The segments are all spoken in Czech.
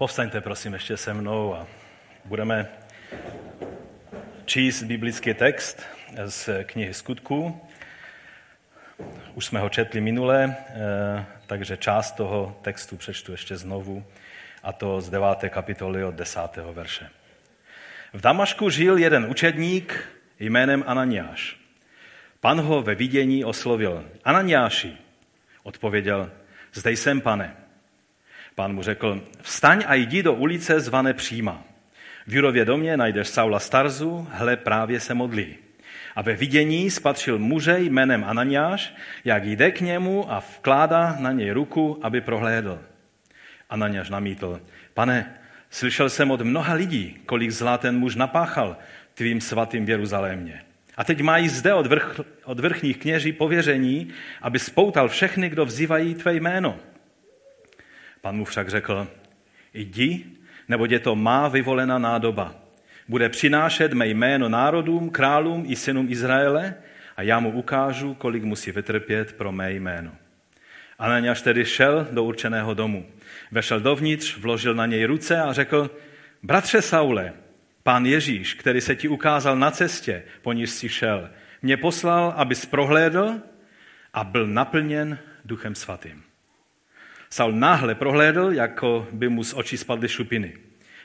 Povstaňte prosím ještě se mnou a budeme číst biblický text z knihy Skutků. Už jsme ho četli minule, eh, takže část toho textu přečtu ještě znovu, a to z 9. kapitoly od 10. verše. V Damašku žil jeden učedník jménem Ananiáš. Pan ho ve vidění oslovil. Ananiáši, odpověděl, zde jsem, pane. Pán mu řekl, vstaň a jdi do ulice zvané Příma. V Jurově domě najdeš Saula Starzu, hle právě se modlí. A ve vidění spatřil muže jménem Ananiáš, jak jde k němu a vkládá na něj ruku, aby prohlédl. Ananiáš namítl, pane, slyšel jsem od mnoha lidí, kolik zlá ten muž napáchal tvým svatým v Jeruzalémě. A teď mají zde od, vrch, od vrchních kněží pověření, aby spoutal všechny, kdo vzývají tvé jméno. Pan mu však řekl, jdi, nebo je to má vyvolená nádoba. Bude přinášet mé jméno národům, králům i synům Izraele a já mu ukážu, kolik musí vytrpět pro mé jméno. Ananiáš tedy šel do určeného domu. Vešel dovnitř, vložil na něj ruce a řekl, bratře Saule, pán Ježíš, který se ti ukázal na cestě, po níž si šel, mě poslal, abys prohlédl a byl naplněn duchem svatým. Saul náhle prohlédl, jako by mu z očí spadly šupiny.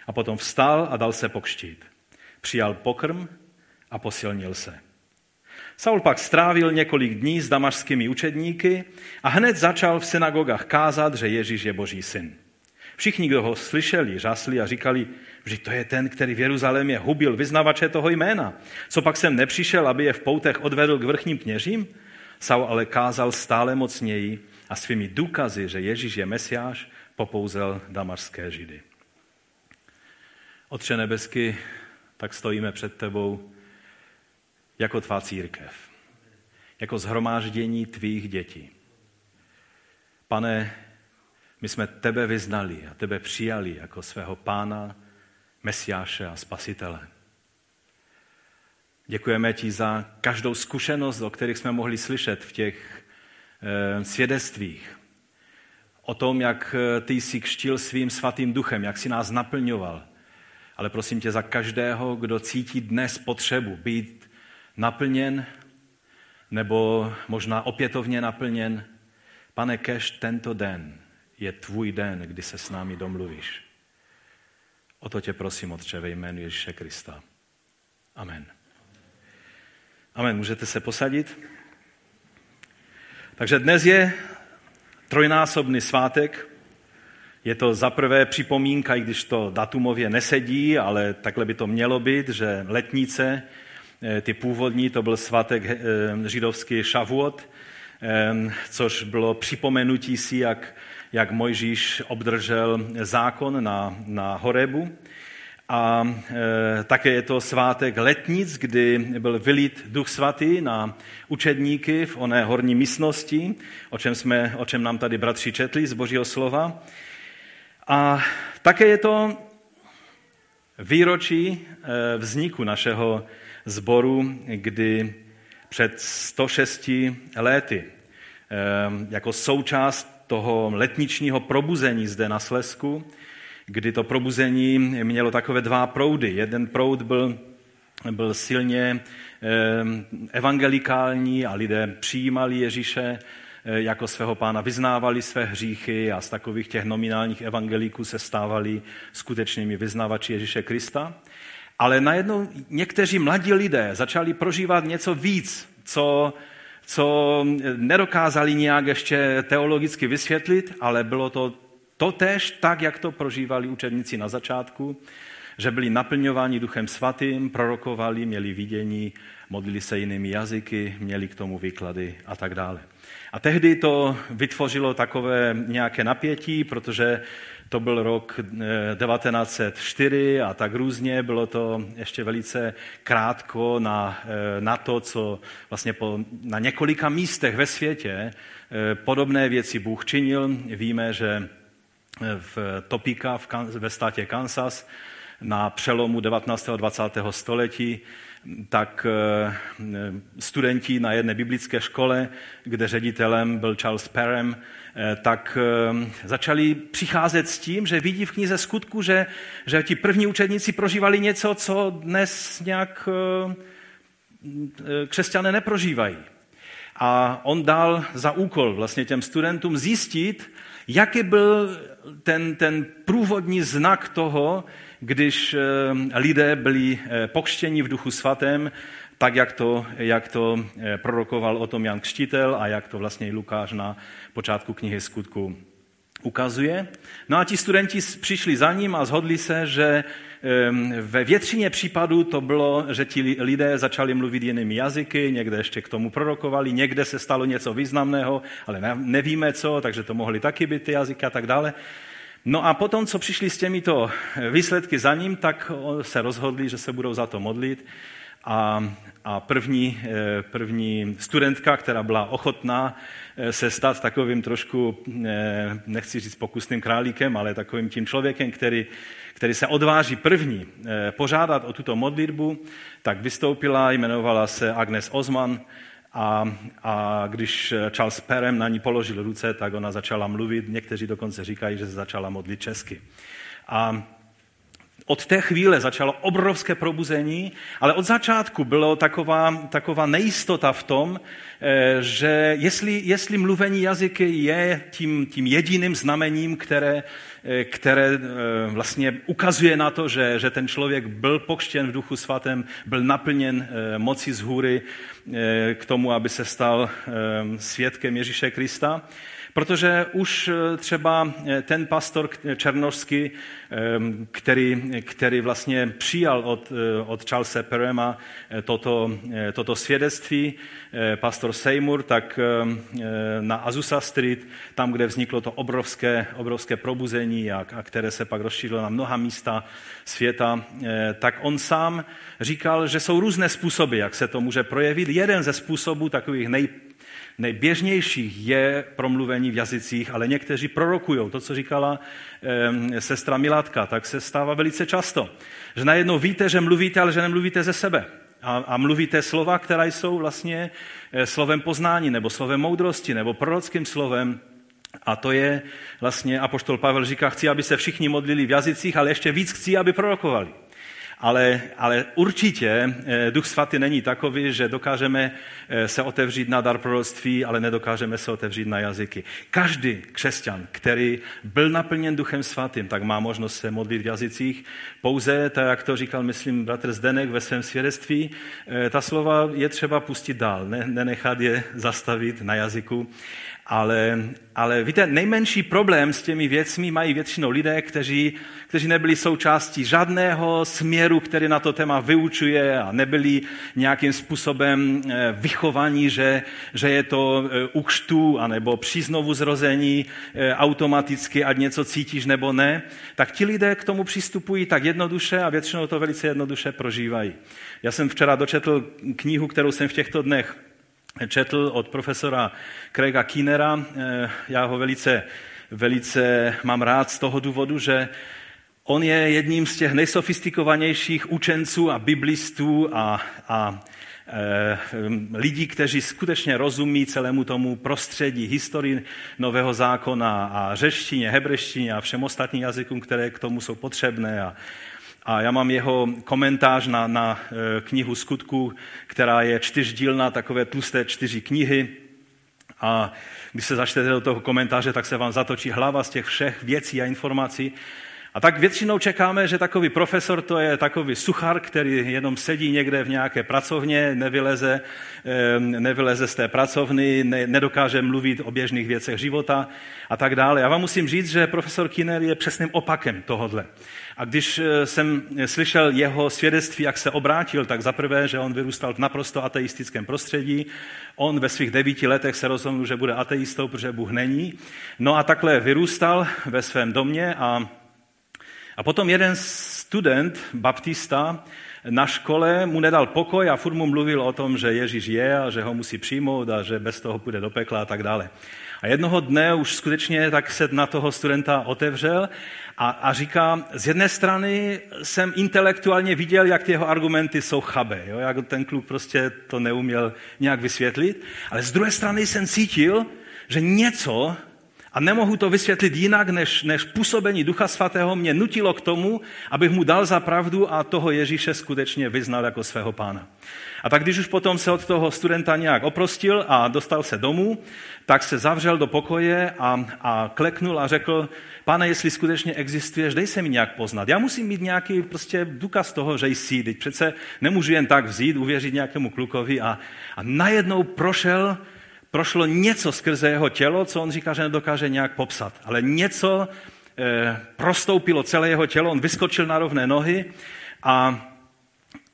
A potom vstal a dal se pokštít. Přijal pokrm a posilnil se. Saul pak strávil několik dní s damašskými učedníky a hned začal v synagogách kázat, že Ježíš je boží syn. Všichni, kdo ho slyšeli, žasli a říkali, že to je ten, který v Jeruzalémě hubil vyznavače toho jména. Co pak jsem nepřišel, aby je v poutech odvedl k vrchním kněžím? Saul ale kázal stále mocněji a svými důkazy, že Ježíš je Mesiáš, popouzel damašské židy. Otče nebesky, tak stojíme před tebou jako tvá církev, jako zhromáždění tvých dětí. Pane, my jsme tebe vyznali a tebe přijali jako svého pána, mesiáše a spasitele. Děkujeme ti za každou zkušenost, o kterých jsme mohli slyšet v těch Eh, svědectvích o tom, jak eh, ty jsi kštil svým svatým duchem, jak si nás naplňoval. Ale prosím tě za každého, kdo cítí dnes potřebu být naplněn nebo možná opětovně naplněn, pane, kež tento den je tvůj den, kdy se s námi domluvíš. O to tě prosím, Otče, ve jménu Ježíše Krista. Amen. Amen. Můžete se posadit? Takže dnes je trojnásobný svátek. Je to za prvé připomínka, i když to datumově nesedí, ale takhle by to mělo být, že letnice, eh, ty původní, to byl svátek eh, židovský Šavuot, eh, což bylo připomenutí si, jak, jak Mojžíš obdržel zákon na, na Horebu. A e, také je to svátek letnic, kdy byl vylít duch svatý na učedníky v oné horní místnosti, o čem, jsme, o čem nám tady bratři četli z Božího slova. A také je to výročí e, vzniku našeho sboru, kdy před 106 lety e, jako součást toho letničního probuzení zde na Slesku kdy to probuzení mělo takové dva proudy. Jeden proud byl, byl silně evangelikální a lidé přijímali Ježíše eh, jako svého pána, vyznávali své hříchy a z takových těch nominálních evangeliků se stávali skutečnými vyznavači Ježíše Krista. Ale najednou někteří mladí lidé začali prožívat něco víc, co, co nedokázali nějak ještě teologicky vysvětlit, ale bylo to Totež tak, jak to prožívali učedníci na začátku, že byli naplňováni duchem svatým, prorokovali, měli vidění, modlili se jinými jazyky, měli k tomu výklady a tak dále. A tehdy to vytvořilo takové nějaké napětí, protože to byl rok 1904 eh, a tak různě. Bylo to ještě velice krátko na, eh, na to, co vlastně po, na několika místech ve světě eh, podobné věci Bůh činil. Víme, že v Topeka ve státě Kansas na přelomu 19. a 20. století tak studenti na jedné biblické škole, kde ředitelem byl Charles Perem, tak začali přicházet s tím, že vidí v knize skutku, že, že ti první učedníci prožívali něco, co dnes nějak křesťané neprožívají. A on dal za úkol vlastně těm studentům zjistit, jaký byl ten, ten průvodní znak toho, když eh, lidé byli eh, pokštěni v duchu svatém, tak jak to, jak to eh, prorokoval o tom Jan Křtitel a jak to vlastně i Lukáš na počátku knihy skutku ukazuje. No a ti studenti přišli za ním a zhodli se, že ve většině případů to bylo, že ti lidé začali mluvit jinými jazyky, někde ještě k tomu prorokovali, někde se stalo něco významného, ale nevíme co, takže to mohly taky být ty jazyky a tak dále. No a potom, co přišli s těmito výsledky za ním, tak se rozhodli, že se budou za to modlit. A, a první, eh, první studentka, která byla ochotná eh, se stát takovým trošku, eh, nechci říct pokusným králíkem, ale takovým tím člověkem, který který se odváží první eh, požádat o tuto modlitbu, tak vystoupila, jmenovala se Agnes Osman a, a když Charles Perem na ní položil ruce, tak ona začala mluvit. Někteří dokonce říkají, že začala modlit česky. A od té chvíle začalo obrovské probuzení, ale od začátku bylo taková, taková nejistota v tom, eh, že jestli, jestli mluvení jazyky je tím, tím jediným znamením, které, eh, které eh, vlastně ukazuje na to, že, že ten člověk byl pokštěn v duchu svatém, byl naplněn moci z hůry k tomu, aby se stal svědkem Ježíše Krista, Protože už eh, třeba eh, ten pastor černožský, ehm, který, který vlastně přijal od, eh, od Charlesa Perema toto, toto svědectví, pastor Seymour, tak ehm, na Azusa Street, tam, kde vzniklo to obrovské, obrovské probuzení, a, a které se pak rozšířilo na mnoha místa světa, tak on sám říkal, že jsou různé způsoby, jak se to může projevit. Jeden ze způsobů takových nej, nejběžnějších je promluvení v jazycích, ale někteří prorokují. To, co říkala sestra Milátka, tak se stává velice často. Že najednou víte, že mluvíte, ale že nemluvíte ze sebe. A, a mluvíte slova, která jsou vlastně e, slovem poznání, nebo slovem moudrosti, nebo prorockým slovem. A to je vlastně, apoštol Pavel říká, chci, aby se všichni modlili v jazycích, ale ještě víc chci, aby prorokovali. Ale, ale určitě eh, Duch Svatý není takový, že dokážeme eh, se otevřít na dar proroctví, ale nedokážeme se otevřít na jazyky. Každý křesťan, který byl naplněn Duchem Svatým, tak má možnost se modlit v jazycích. Pouze, tak jak to říkal, myslím, bratr Zdenek ve svém svědectví, eh, ta slova je třeba pustit dál, ne, nenechat je zastavit na jazyku. Ale, ale víte, nejmenší problém s těmi věcmi mají většinou lidé, kteří, kteří nebyli součástí žádného směru, který na to téma vyučuje a nebyli nějakým způsobem eh, vychovaní, že, že je to eh, u křtu anebo při znovu zrození eh, automaticky, ať něco cítíš nebo ne, tak ti lidé k tomu přistupují tak jednoduše a většinou to velice jednoduše prožívají. Já jsem včera dočetl knihu, kterou jsem v těchto dnech četl od profesora Craiga Kinnera. Eh, já ho velice, velice mám rád z toho důvodu, že on je jedním z těch nejsofistikovanějších učenců a biblistů a, a e, lidí, kteří skutečně rozumí celému tomu prostředí, historii Nového zákona a řeštině, hebreštině a všem ostatním jazykům, které k tomu jsou potřebné. A, a já mám jeho komentář na, na e, knihu Skutku, která je čtyřdílná, takové tlusté čtyři knihy. A když se začtete do toho komentáře, tak se vám zatočí hlava z těch všech věcí a informací. A tak většinou čekáme, že takový profesor to je takový suchar, který jenom sedí někde v nějaké pracovně, nevyleze, nevyleze z té pracovny, ne, nedokáže mluvit o běžných věcech života a tak dále. Já vám musím říct, že profesor Kinner je přesným opakem tohodle. A když eh, jsem slyšel jeho svědectví, jak se obrátil, tak zaprvé, že on vyrůstal v naprosto ateistickém prostředí. On ve svých devíti letech se rozhodl, že bude ateistou, protože Bůh není. No a takhle vyrůstal ve svém domě a a potom jeden student, baptista, na škole mu nedal pokoj a furt mu mluvil o tom, že Ježíš je a že ho musí přijmout a že bez toho půjde do pekla a tak dále. A jednoho dne už skutečně tak se na toho studenta otevřel a, a říká, z jedné strany jsem intelektuálně viděl, jak ty jeho argumenty jsou chabé, jo? jak ten kluk prostě to neuměl nějak vysvětlit, ale z druhé strany jsem cítil, že něco, a nemohu to vysvětlit jinak, než, než působení Ducha Svatého mě nutilo k tomu, abych mu dal za pravdu a toho Ježíše skutečně vyznal jako svého pána. A tak když už potom se od toho studenta nějak oprostil a dostal se domů, tak se zavřel do pokoje a, a kleknul a řekl, pane, jestli skutečně existuješ, dej se mi nějak poznat. Já musím mít nějaký prostě důkaz toho, že jsi, teď přece nemůžu jen tak vzít, uvěřit nějakému klukovi a, a najednou prošel prošlo něco skrze jeho tělo, co on říká, že nedokáže nějak popsat. Ale něco e, prostoupilo celé jeho tělo, on vyskočil na rovné nohy a,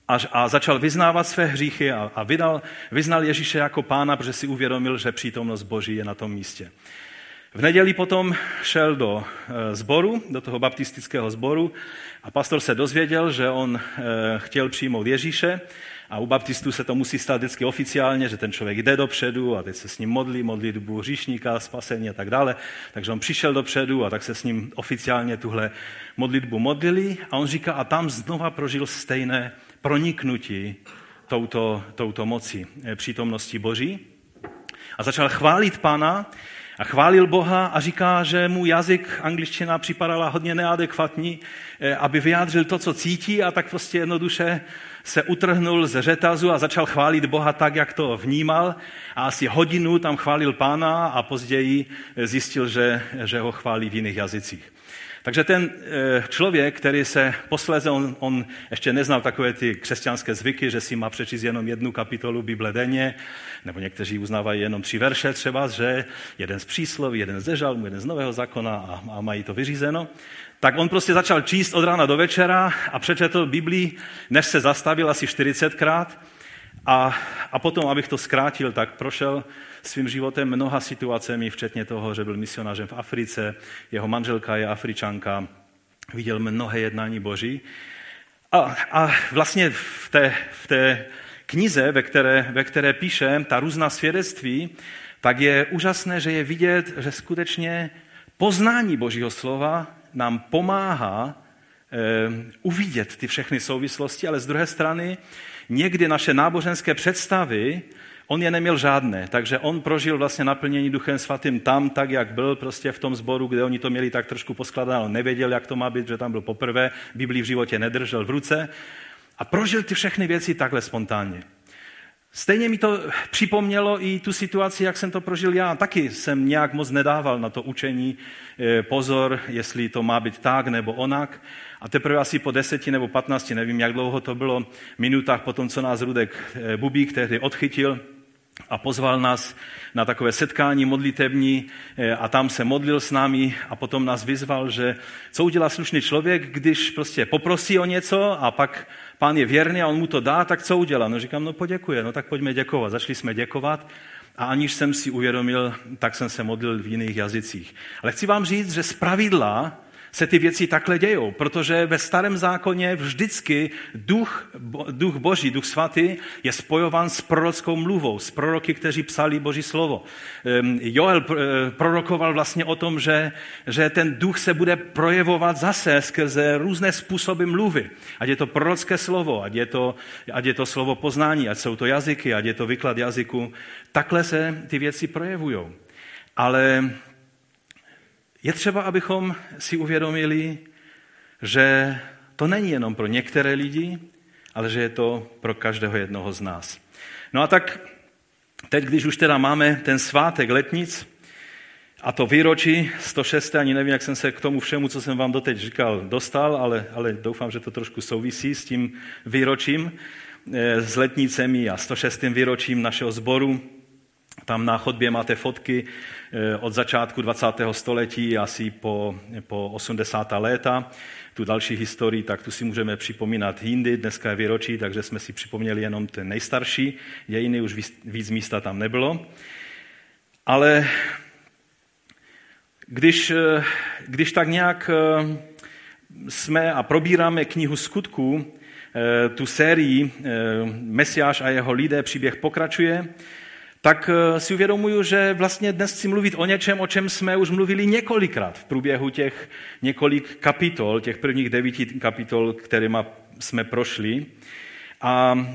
a, a začal vyznávat své hříchy a, a vydal, vyznal Ježíše jako pána, protože si uvědomil, že přítomnost Boží je na tom místě. V neděli potom šel do zboru, eh, do toho baptistického sboru a pastor se dozvěděl, že on eh, chtěl přijmout Ježíše a u baptistů se to musí stát vždycky oficiálně, že ten člověk jde dopředu a teď se s ním modlí, modlitbu říšníka, spasení a tak dále. Takže on přišel dopředu a tak se s ním oficiálně tuhle modlitbu modlili a on říká, a tam znova prožil stejné proniknutí touto, touto moci, eh, přítomnosti Boží. A začal chválit Pána a chválil Boha a říká, že mu jazyk angličtina připadala hodně neadekvatní, eh, aby vyjádřil to, co cítí a tak prostě jednoduše se utrhnul ze řetazu a začal chválit Boha tak, jak to vnímal a asi hodinu tam chválil pána a později zjistil, že, že ho chválí v jiných jazycích. Takže ten eh, člověk, který se posléze, on, on ještě neznal takové ty křesťanské zvyky, že si má přečíst jenom jednu kapitolu Bible denně, nebo někteří uznávají jenom tři verše třeba, že jeden z přísloví, jeden z žalmu, jeden z nového zákona a, a mají to vyřízeno tak on prostě začal číst od rána do večera a přečetl Biblii, než se zastavil asi 40krát. A, a potom, abych to zkrátil, tak prošel svým životem mnoha situacemi, včetně toho, že byl misionářem v Africe, jeho manželka je Afričanka, viděl mnohé jednání Boží. A, a vlastně v té, v té knize, ve které, ve které píše ta různá svědectví, tak je úžasné, že je vidět, že skutečně poznání Božího slova nám pomáhá eh, uvidět ty všechny souvislosti, ale z druhé strany někdy naše náboženské představy, on je neměl žádné, takže on prožil vlastně naplnění Duchem Svatým tam, tak jak byl prostě v tom sboru, kde oni to měli tak trošku poskladané, on nevěděl, jak to má být, že tam byl poprvé, Biblii v životě nedržel v ruce a prožil ty všechny věci takhle spontánně. Stejně mi to připomnělo i tu situaci, jak jsem to prožil já. Taky jsem nějak moc nedával na to učení eh, pozor, jestli to má být tak nebo onak. A teprve asi po deseti nebo patnácti, nevím, jak dlouho to bylo, minutách potom, co nás Rudek eh, Bubík tehdy odchytil, a pozval nás na takové setkání modlitební eh, a tam se modlil s námi a potom nás vyzval, že co udělá slušný člověk, když prostě poprosí o něco a pak pán je věrný a on mu to dá, tak co udělá? No říkám, no poděkuje, no tak pojďme děkovat. Začali jsme děkovat a aniž jsem si uvědomil, tak jsem se modlil v jiných jazycích. Ale chci vám říct, že z pravidla se ty věci takhle dějou, protože ve starém zákoně vždycky duch, duch boží, duch svatý je spojován s prorockou mluvou, s proroky, kteří psali boží slovo. Ehm, Joel eh, prorokoval vlastně o tom, že, že ten duch se bude projevovat zase skrze různé způsoby mluvy. Ať je to prorocké slovo, ať je to, ať je to slovo poznání, ať jsou to jazyky, ať je to výklad jazyku. Takhle se ty věci projevují. Ale je třeba, abychom si uvědomili, že to není jenom pro některé lidi, ale že je to pro každého jednoho z nás. No a tak teď, když už teda máme ten svátek letnic a to výročí 106. ani nevím, jak jsem se k tomu všemu, co jsem vám doteď říkal, dostal, ale, ale doufám, že to trošku souvisí s tím výročím, eh, s letnicemi a 106. výročím našeho sboru. Tam na chodbě máte fotky eh, od začátku 20. století asi po, po 80. léta. Tu další historii, tak tu si můžeme připomínat jindy, dneska je výročí, takže jsme si připomněli jenom ten nejstarší, dějiny, už víc, víc místa tam nebylo. Ale když, eh, když tak nějak eh, jsme a probíráme knihu skutků, tu sérii Mesiáš a jeho lidé, příběh pokračuje, tak eh, si uvědomuju, že vlastně dnes chci mluvit o něčem, o čem jsme už mluvili několikrát v průběhu těch několik kapitol, těch prvních devíti kapitol, kterými jsme prošli. A,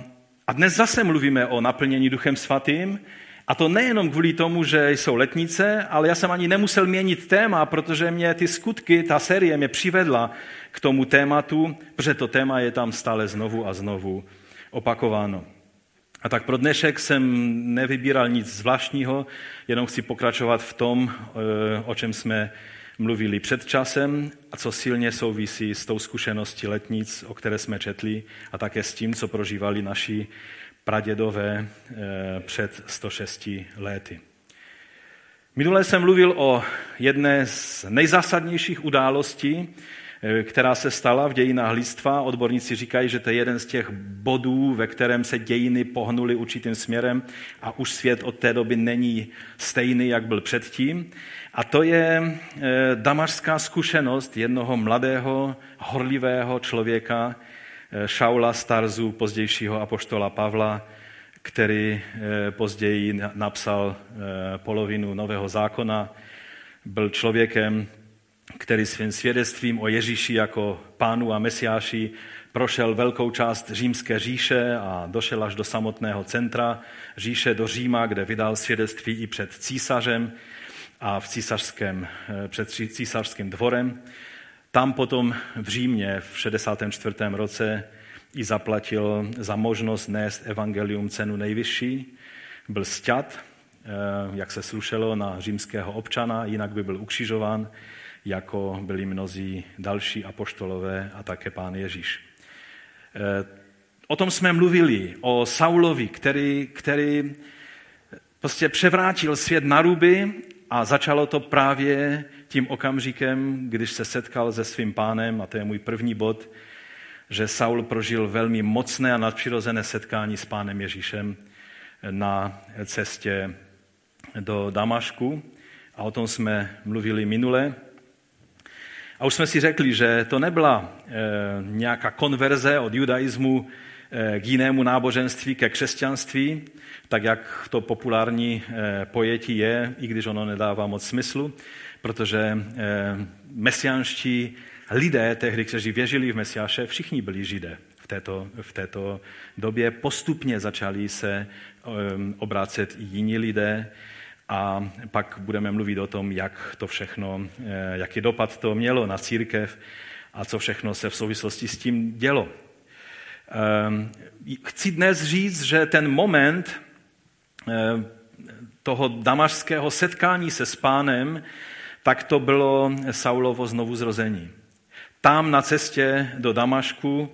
a dnes zase mluvíme o naplnění Duchem Svatým, a to nejenom kvůli tomu, že jsou letnice, ale já jsem ani nemusel měnit téma, protože mě ty skutky, ta série mě přivedla k tomu tématu, protože to téma je tam stále znovu a znovu opakováno. A tak pro dnešek jsem nevybíral nic zvláštního, jenom chci pokračovat v tom, eh, o čem jsme mluvili před časem a co silně souvisí s tou zkušeností letnic, o které jsme četli, a také s tím, co prožívali naši pradědové eh, před 106 lety. Minule jsem mluvil o jedné z nejzásadnějších událostí, která se stala v dějinách lidstva. Odborníci říkají, že to je jeden z těch bodů, ve kterém se dějiny pohnuly určitým směrem a už svět od té doby není stejný, jak byl předtím. A to je eh, damašská zkušenost jednoho mladého, horlivého člověka, Šaula Starzu, pozdějšího apoštola Pavla, který eh, později napsal eh, polovinu Nového zákona, byl člověkem, který svým svědectvím o Ježíši jako pánu a mesiáši prošel velkou část římské říše a došel až do samotného centra říše, do Říma, kde vydal svědectví i před císařem a v císařském, eh, před císařským dvorem. Tam potom v Římě v 64. roce i zaplatil za možnost nést evangelium cenu nejvyšší. Byl sťat, eh, jak se slušelo na římského občana, jinak by byl ukřižován, jako byli mnozí další apoštolové a také pán Ježíš. Eh, o tom jsme mluvili, o Saulovi, který, který prostě převrátil svět na ruby a začalo to právě tím okamžikem, když se setkal se svým pánem, a to je můj první bod, že Saul prožil velmi mocné a nadpřirozené setkání s pánem Ježíšem na cestě do Damašku. A o tom jsme mluvili minule. A už jsme si řekli, že to nebyla e, nějaká konverze od judaismu e, k jinému náboženství, ke křesťanství, tak jak to populární e, pojetí je, i když ono nedává moc smyslu, protože mesianští lidé tehdy, kteří věřili v Mesiáše, všichni byli židé v této, v této době. Postupně začali se obrácet i jiní lidé a pak budeme mluvit o tom, jak to všechno, eh, jaký dopad to mělo na církev a co všechno se v souvislosti s tím dělo. Ehm, chci dnes říct, že ten moment eh, toho damašského setkání se s pánem, tak to bylo Saulovo znovu zrození tam na cestě do Damašku,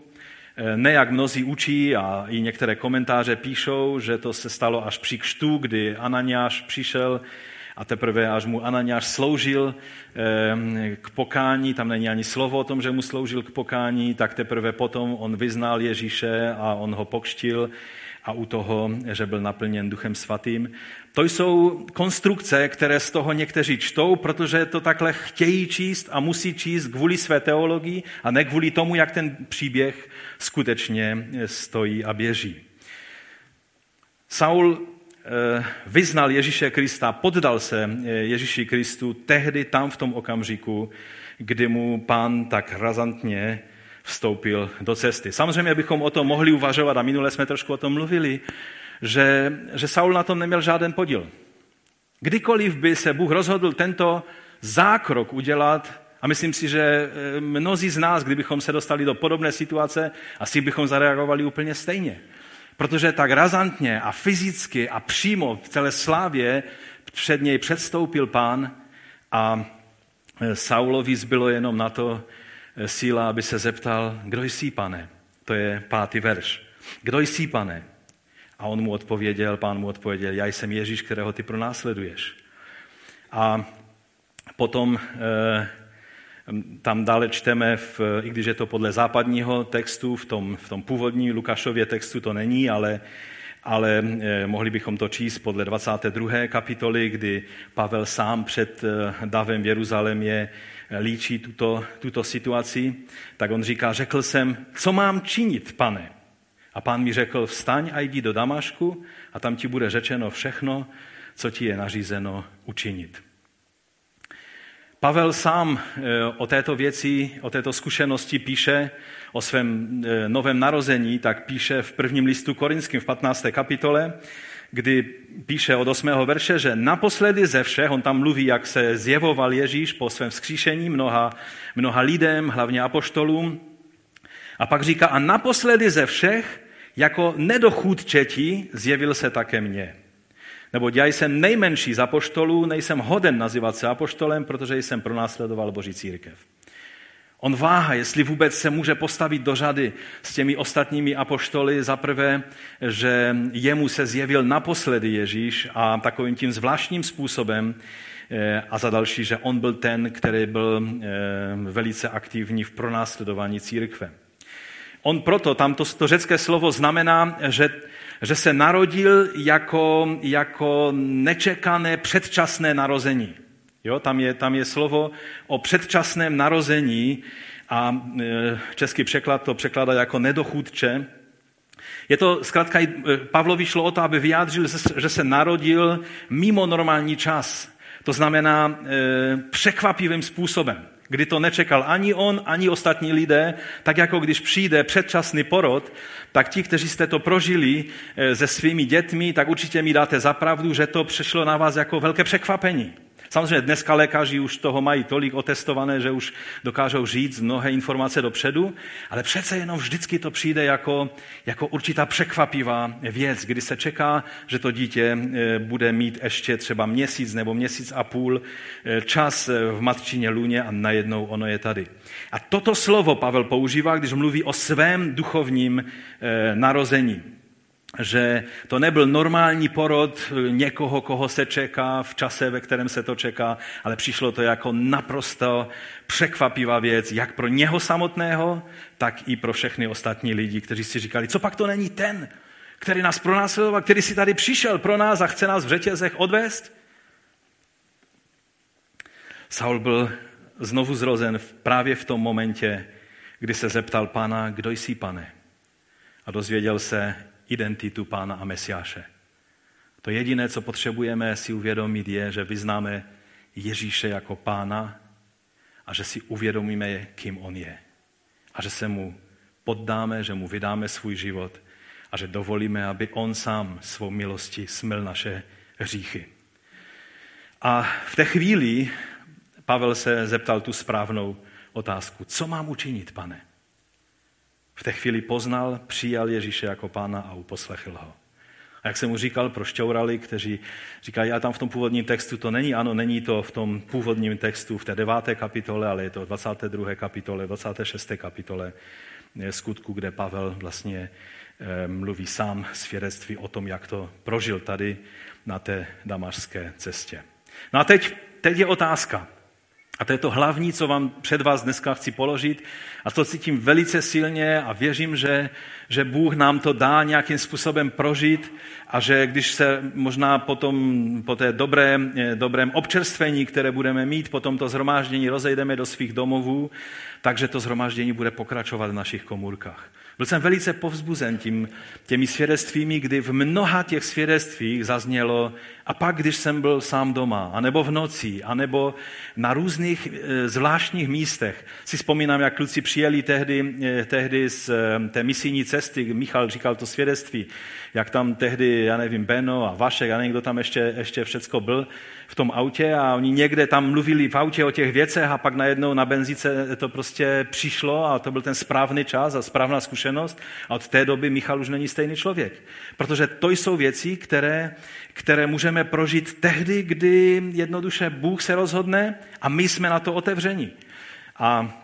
ne jak mnozí učí a i některé komentáře píšou, že to se stalo až při kštu, kdy Ananiáš přišel a teprve až mu Ananiáš sloužil eh, k pokání, tam není ani slovo o tom, že mu sloužil k pokání, tak teprve potom on vyznal Ježíše a on ho pokštil a u toho, že byl naplněn Duchem Svatým. To jsou konstrukce, které z toho někteří čtou, protože to takhle chtějí číst a musí číst kvůli své teologii a ne kvůli tomu, jak ten příběh skutečně stojí a běží. Saul eh, vyznal Ježíše Krista, poddal se eh, Ježíši Kristu tehdy tam v tom okamžiku, kdy mu pán tak razantně vstoupil do cesty. Samozřejmě bychom o tom mohli uvažovat, a minule jsme trošku o tom mluvili, že, že Saul na tom neměl žádný podíl. Kdykoliv by se Bůh rozhodl tento zákrok udělat, a myslím si, že eh, mnozí z nás, kdybychom se dostali do podobné situace, asi bychom zareagovali úplně stejně. Protože tak razantně a fyzicky a přímo v celé slávě před něj předstoupil pán a eh, Saulovi zbylo jenom na to, síla, aby se zeptal, kdo jsi, pane? To je pátý verš. Kdo jsi, pane? A on mu odpověděl, pán mu odpověděl, já jsem Ježíš, kterého ty pronásleduješ. A potom eh, tam dále čteme, v, i když je to podle západního textu, v tom, v tom původní Lukášově textu to není, ale, ale eh, mohli bychom to číst podle 22. kapitoly, kdy Pavel sám před davem v Jeruzalémě líčí tuto, tuto situaci, tak on říká, řekl jsem, co mám činit, pane? A pán mi řekl, vstaň a jdi do Damašku a tam ti bude řečeno všechno, co ti je nařízeno učinit. Pavel sám eh, o této věci, o této zkušenosti píše, o svém eh, novém narození, tak píše v prvním listu korinským v 15. kapitole, kdy píše od 8. verše, že naposledy ze všech, on tam mluví, jak se zjevoval Ježíš po svém vzkříšení mnoha, mnoha lidem, hlavně apoštolům, a pak říká, a naposledy ze všech, jako nedochůdčetí, zjevil se také mně. Nebo já jsem nejmenší z apoštolů, nejsem hoden nazývat se apoštolem, protože jsem pronásledoval Boží církev. On váha, jestli vůbec se může postavit do řady s těmi ostatními apoštoly. Za prvé, že jemu se zjevil naposledy Ježíš a takovým tím zvláštním způsobem. Eh, a za další, že on byl ten, který byl eh, velice aktivní v pronásledování církve. On proto, tamto to řecké slovo znamená, že, že se narodil jako, jako nečekané předčasné narození. Jo, tam, je, tam je slovo o předčasném narození a e, český překlad to překládá jako nedochůdče. Je to zkrátka, e, Pavlovi šlo o to, aby vyjádřil, že se narodil mimo normální čas. To znamená e, překvapivým způsobem, kdy to nečekal ani on, ani ostatní lidé, tak jako když přijde předčasný porod, tak ti, kteří jste to prožili se svými dětmi, tak určitě mi dáte zapravdu, že to přišlo na vás jako velké překvapení. Samozřejmě dneska lékaři už toho mají tolik otestované, že už dokážou říct mnohé informace dopředu, ale přece jenom vždycky to přijde jako, jako určitá překvapivá věc, kdy se čeká, že to dítě eh, bude mít ještě třeba měsíc nebo měsíc a půl eh, čas eh, v matčině lůně a najednou ono je tady. A toto slovo Pavel používá, když mluví o svém duchovním narození že to nebyl normální porod někoho, koho se čeká v čase, ve kterém se to čeká, ale přišlo to jako naprosto překvapivá věc, jak pro něho samotného, tak i pro všechny ostatní lidi, kteří si říkali, co pak to není ten, který nás pronásledoval, který si tady přišel pro nás a chce nás v řetězech odvést? Saul byl znovu zrozen právě v tom momentě, kdy se zeptal pána, kdo jsi, pane? A dozvěděl se, identitu Pána a Mesiáše. To jediné, co potřebujeme si uvědomit, je, že vyznáme Ježíše jako Pána a že si uvědomíme, kým On je. A že se mu poddáme, že mu vydáme svůj život a že dovolíme, aby On sám svou milostí smil naše hříchy. A v té chvíli Pavel se zeptal tu správnou otázku. Co mám učinit, pane? V té chvíli poznal, přijal Ježíše jako pána a uposlechl ho. A jak jsem mu říkal, prošťourali, kteří říkají, já tam v tom původním textu to není, ano, není to v tom původním textu v té deváté kapitole, ale je to v 22. kapitole, 26. kapitole skutku, kde Pavel vlastně eh, mluví sám svědectví o tom, jak to prožil tady na té damašské cestě. No a teď, teď je otázka. A to je to hlavní, co vám před vás dneska chci položit. A to cítím velice silně a věřím, že, že Bůh nám to dá nějakým způsobem prožít a že když se možná potom po té dobré, dobrém občerstvení, které budeme mít, po tomto zhromáždění rozejdeme do svých domovů, takže to zhromáždění bude pokračovat v našich komůrkách. Byl jsem velice povzbuzen tím, těmi svědectvími, kdy v mnoha těch svědectvích zaznělo a pak, když jsem byl sám doma, anebo v noci, anebo na různých e, zvláštních místech. Si vzpomínám, jak kluci přijeli tehdy, e, tehdy z e, té misijní cesty, Michal říkal to svědectví, jak tam tehdy, já nevím, Beno a Vašek a někdo tam ještě, ještě všecko byl v tom autě a oni někde tam mluvili v autě o těch věcech a pak najednou na benzíce to prostě přišlo a to byl ten správný čas a správná zkušenost a od té doby Michal už není stejný člověk. Protože to jsou věci, které, které můžeme prožít tehdy, kdy jednoduše Bůh se rozhodne a my jsme na to otevření. A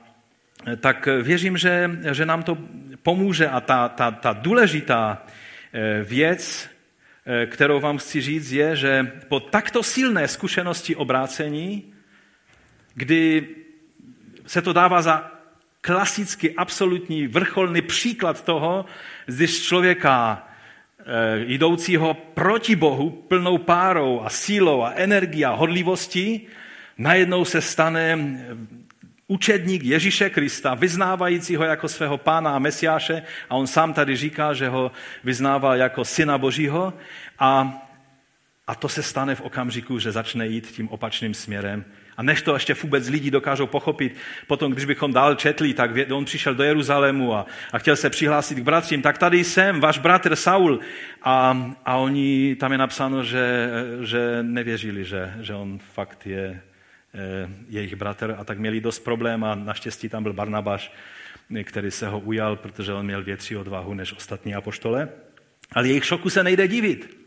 tak věřím, že, že nám to pomůže a ta, ta, ta důležitá eh, věc, Eh, kterou vám chci říct, je, že po takto silné zkušenosti obrácení, kdy se to dává za klasický, absolutní, vrcholný příklad toho, když člověka jdoucího proti Bohu plnou párou a sílou a energií a hodlivostí, najednou se stane učedník Ježíše Krista, vyznávajícího jako svého pána a mesiáše, a on sám tady říká, že ho vyznával jako syna božího, a, a to se stane v okamžiku, že začne jít tím opačným směrem. A než to ještě vůbec lidi dokážou pochopit, potom, když bychom dál četli, tak on přišel do Jeruzalému a, a chtěl se přihlásit k bratřím, tak tady jsem, váš bratr Saul. A, a oni, tam je napsáno, že, že nevěřili, že, že on fakt je Eh, jejich bratr a tak měli dost problém a naštěstí tam byl Barnabáš, který se ho ujal, protože on měl větší odvahu než ostatní apoštole. Ale jejich šoku se nejde divit.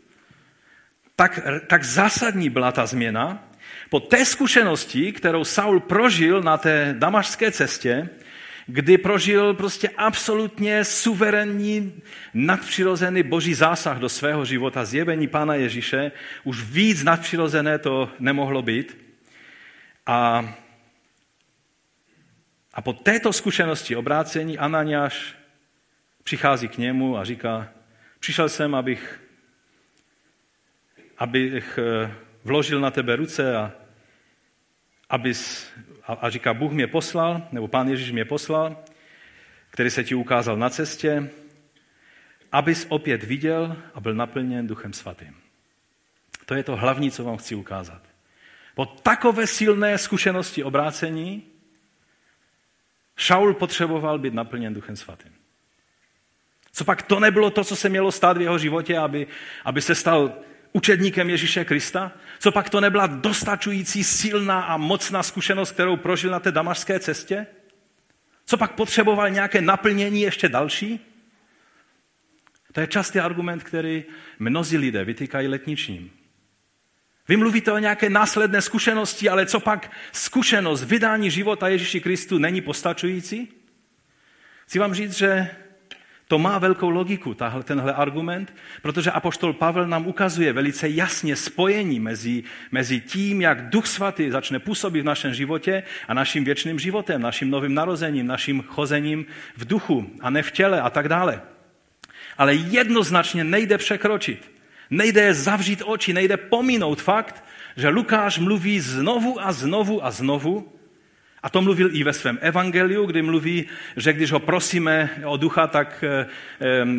Tak, tak zásadní byla ta změna. Po té zkušenosti, kterou Saul prožil na té damašské cestě, kdy prožil prostě absolutně suverénní, nadpřirozený boží zásah do svého života, zjevení Pána Ježíše, už víc nadpřirozené to nemohlo být. A, a po této zkušenosti obrácení Ananiáš přichází k němu a říká, přišel jsem, abych, abych eh, vložil na tebe ruce a, abys, a, a říká, Bůh mě poslal, nebo Pán Ježíš mě poslal, který se ti ukázal na cestě, abys opět viděl a byl naplněn Duchem Svatým. To je to hlavní, co vám chci ukázat. Po takové silné zkušenosti obrácení Šaul potřeboval být naplněn Duchem Svatým. Co pak to nebylo to, co se mělo stát v jeho životě, aby, aby se stal učedníkem Ježíše Krista? Co pak to nebyla dostačující silná a mocná zkušenost, kterou prožil na té damašské cestě? Co pak potřeboval nějaké naplnění ještě další? To je častý argument, který mnozí lidé vytýkají letničním. Vy mluvíte o nějaké následné zkušenosti, ale co pak zkušenost vydání života Ježíši Kristu není postačující? Chci vám říct, že to má velkou logiku, tahle, tenhle argument, protože apoštol Pavel nám ukazuje velice jasně spojení mezi, mezi tím, jak Duch Svatý začne působit v našem životě a naším věčným životem, naším novým narozením, naším chozením v duchu a ne v těle a tak dále. Ale jednoznačně nejde překročit Nejde zavřít oči, nejde pominout fakt, že Lukáš mluví znovu a znovu a znovu, a to mluvil i ve svém evangeliu, kdy mluví, že když ho prosíme o ducha, tak eh,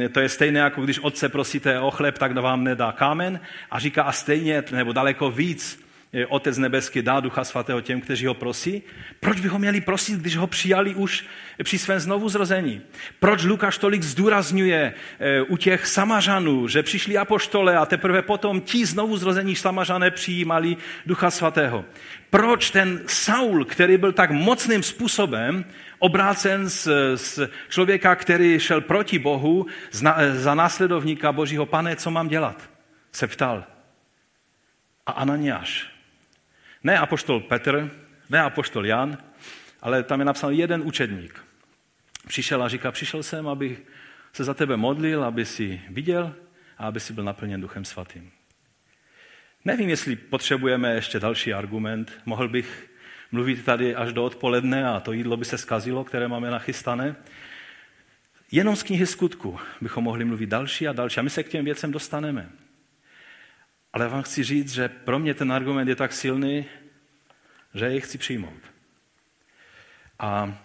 eh, to je stejné, jako když otce prosíte o chleb, tak vám nedá kámen. A říká a stejně, nebo daleko víc, Otec nebeský dá Ducha Svatého těm, kteří ho prosí. Proč by ho měli prosit, když ho přijali už při svém znovuzrození? Proč Lukáš tolik zdůrazňuje eh, u těch samařanů, že přišli apoštole a teprve potom ti znovuzrození samařané přijímali Ducha Svatého? Proč ten Saul, který byl tak mocným způsobem obrácen z, z člověka, který šel proti Bohu, za následovníka Božího, pane, co mám dělat? Se ptal. A Ananiáš ne apoštol Petr, ne apoštol Jan, ale tam je napsán jeden učedník. Přišel a říká, přišel jsem, abych se za tebe modlil, aby si viděl a aby si byl naplněn Duchem Svatým. Nevím, jestli potřebujeme ještě další argument. Mohl bych mluvit tady až do odpoledne a to jídlo by se skazilo, které máme nachystané. Jenom z knihy skutku bychom mohli mluvit další a další a my se k těm věcem dostaneme. Ale vám chci říct, že pro mě ten argument je tak silný, že jej chci přijmout. A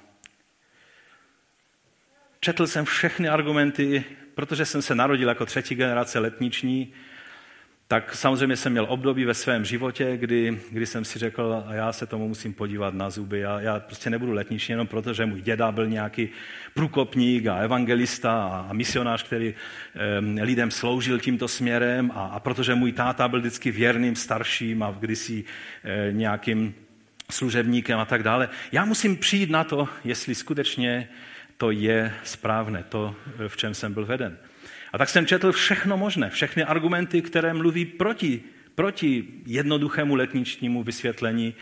četl jsem všechny argumenty, protože jsem se narodil jako třetí generace letniční, tak samozřejmě jsem měl období ve svém životě, kdy, kdy jsem si řekl, a já se tomu musím podívat na zuby. Já, já prostě nebudu letniční jenom proto, že můj děda byl nějaký průkopník a evangelista a, a misionář, který e, lidem sloužil tímto směrem a, a protože můj táta byl vždycky věrným starším a kdysi e, nějakým služebníkem a tak dále. Já musím přijít na to, jestli skutečně to je správné, to, v čem jsem byl veden. A tak jsem četl všechno možné, všechny argumenty, které mluví proti, proti jednoduchému letničnímu vysvětlení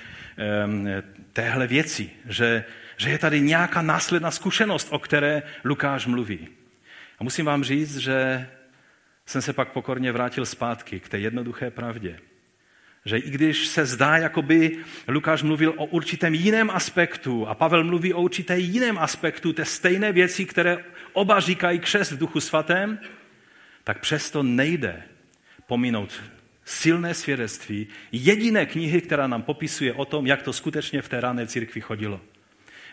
téhle věci, že, že je tady nějaká následná zkušenost, o které Lukáš mluví. A musím vám říct, že jsem se pak pokorně vrátil zpátky k té jednoduché pravdě. Že i když se zdá, jako by Lukáš mluvil o určitém jiném aspektu a Pavel mluví o určité jiném aspektu té stejné věci, které oba říkají křest v duchu svatém, tak přesto nejde pominout silné svědectví jediné knihy, která nám popisuje o tom, jak to skutečně v té rané církvi chodilo.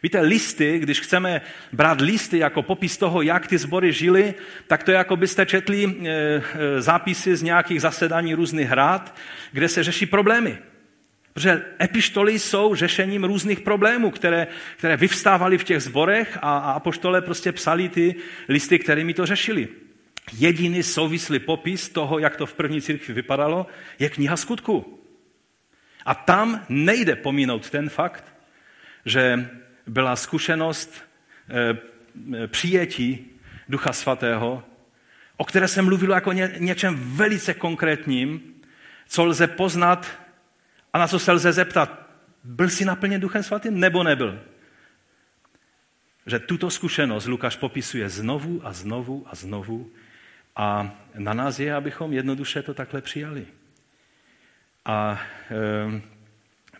Víte, listy, když chceme brát listy jako popis toho, jak ty sbory žily, tak to je jako byste četli e, e, zápisy z nějakých zasedání různých rád, kde se řeší problémy. Protože epištoly jsou řešením různých problémů, které, které vyvstávaly v těch zborech a, a apoštole prostě psali ty listy, kterými to řešili. Jediný souvislý popis toho, jak to v první církvi vypadalo, je kniha skutku. A tam nejde pomínout ten fakt, že byla zkušenost e, přijetí Ducha Svatého, o které se mluvilo jako ně, něčem velice konkrétním, co lze poznat a na co se lze zeptat. Byl jsi naplněn Duchem Svatým nebo nebyl? Že tuto zkušenost Lukáš popisuje znovu a znovu a znovu a na nás je, abychom jednoduše to takhle přijali. A e,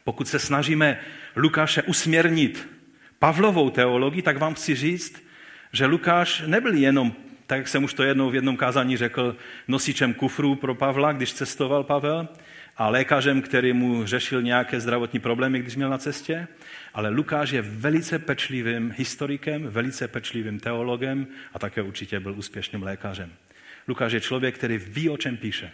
pokud se snažíme Lukáše usměrnit Pavlovou teologii, tak vám chci říct, že Lukáš nebyl jenom, tak jak jsem už to jednou v jednom kázání řekl, nosičem kufru pro Pavla, když cestoval Pavel, a lékařem, který mu řešil nějaké zdravotní problémy, když měl na cestě, ale Lukáš je velice pečlivým historikem, velice pečlivým teologem a také určitě byl úspěšným lékařem. Lukáš je člověk, který ví, o čem píše.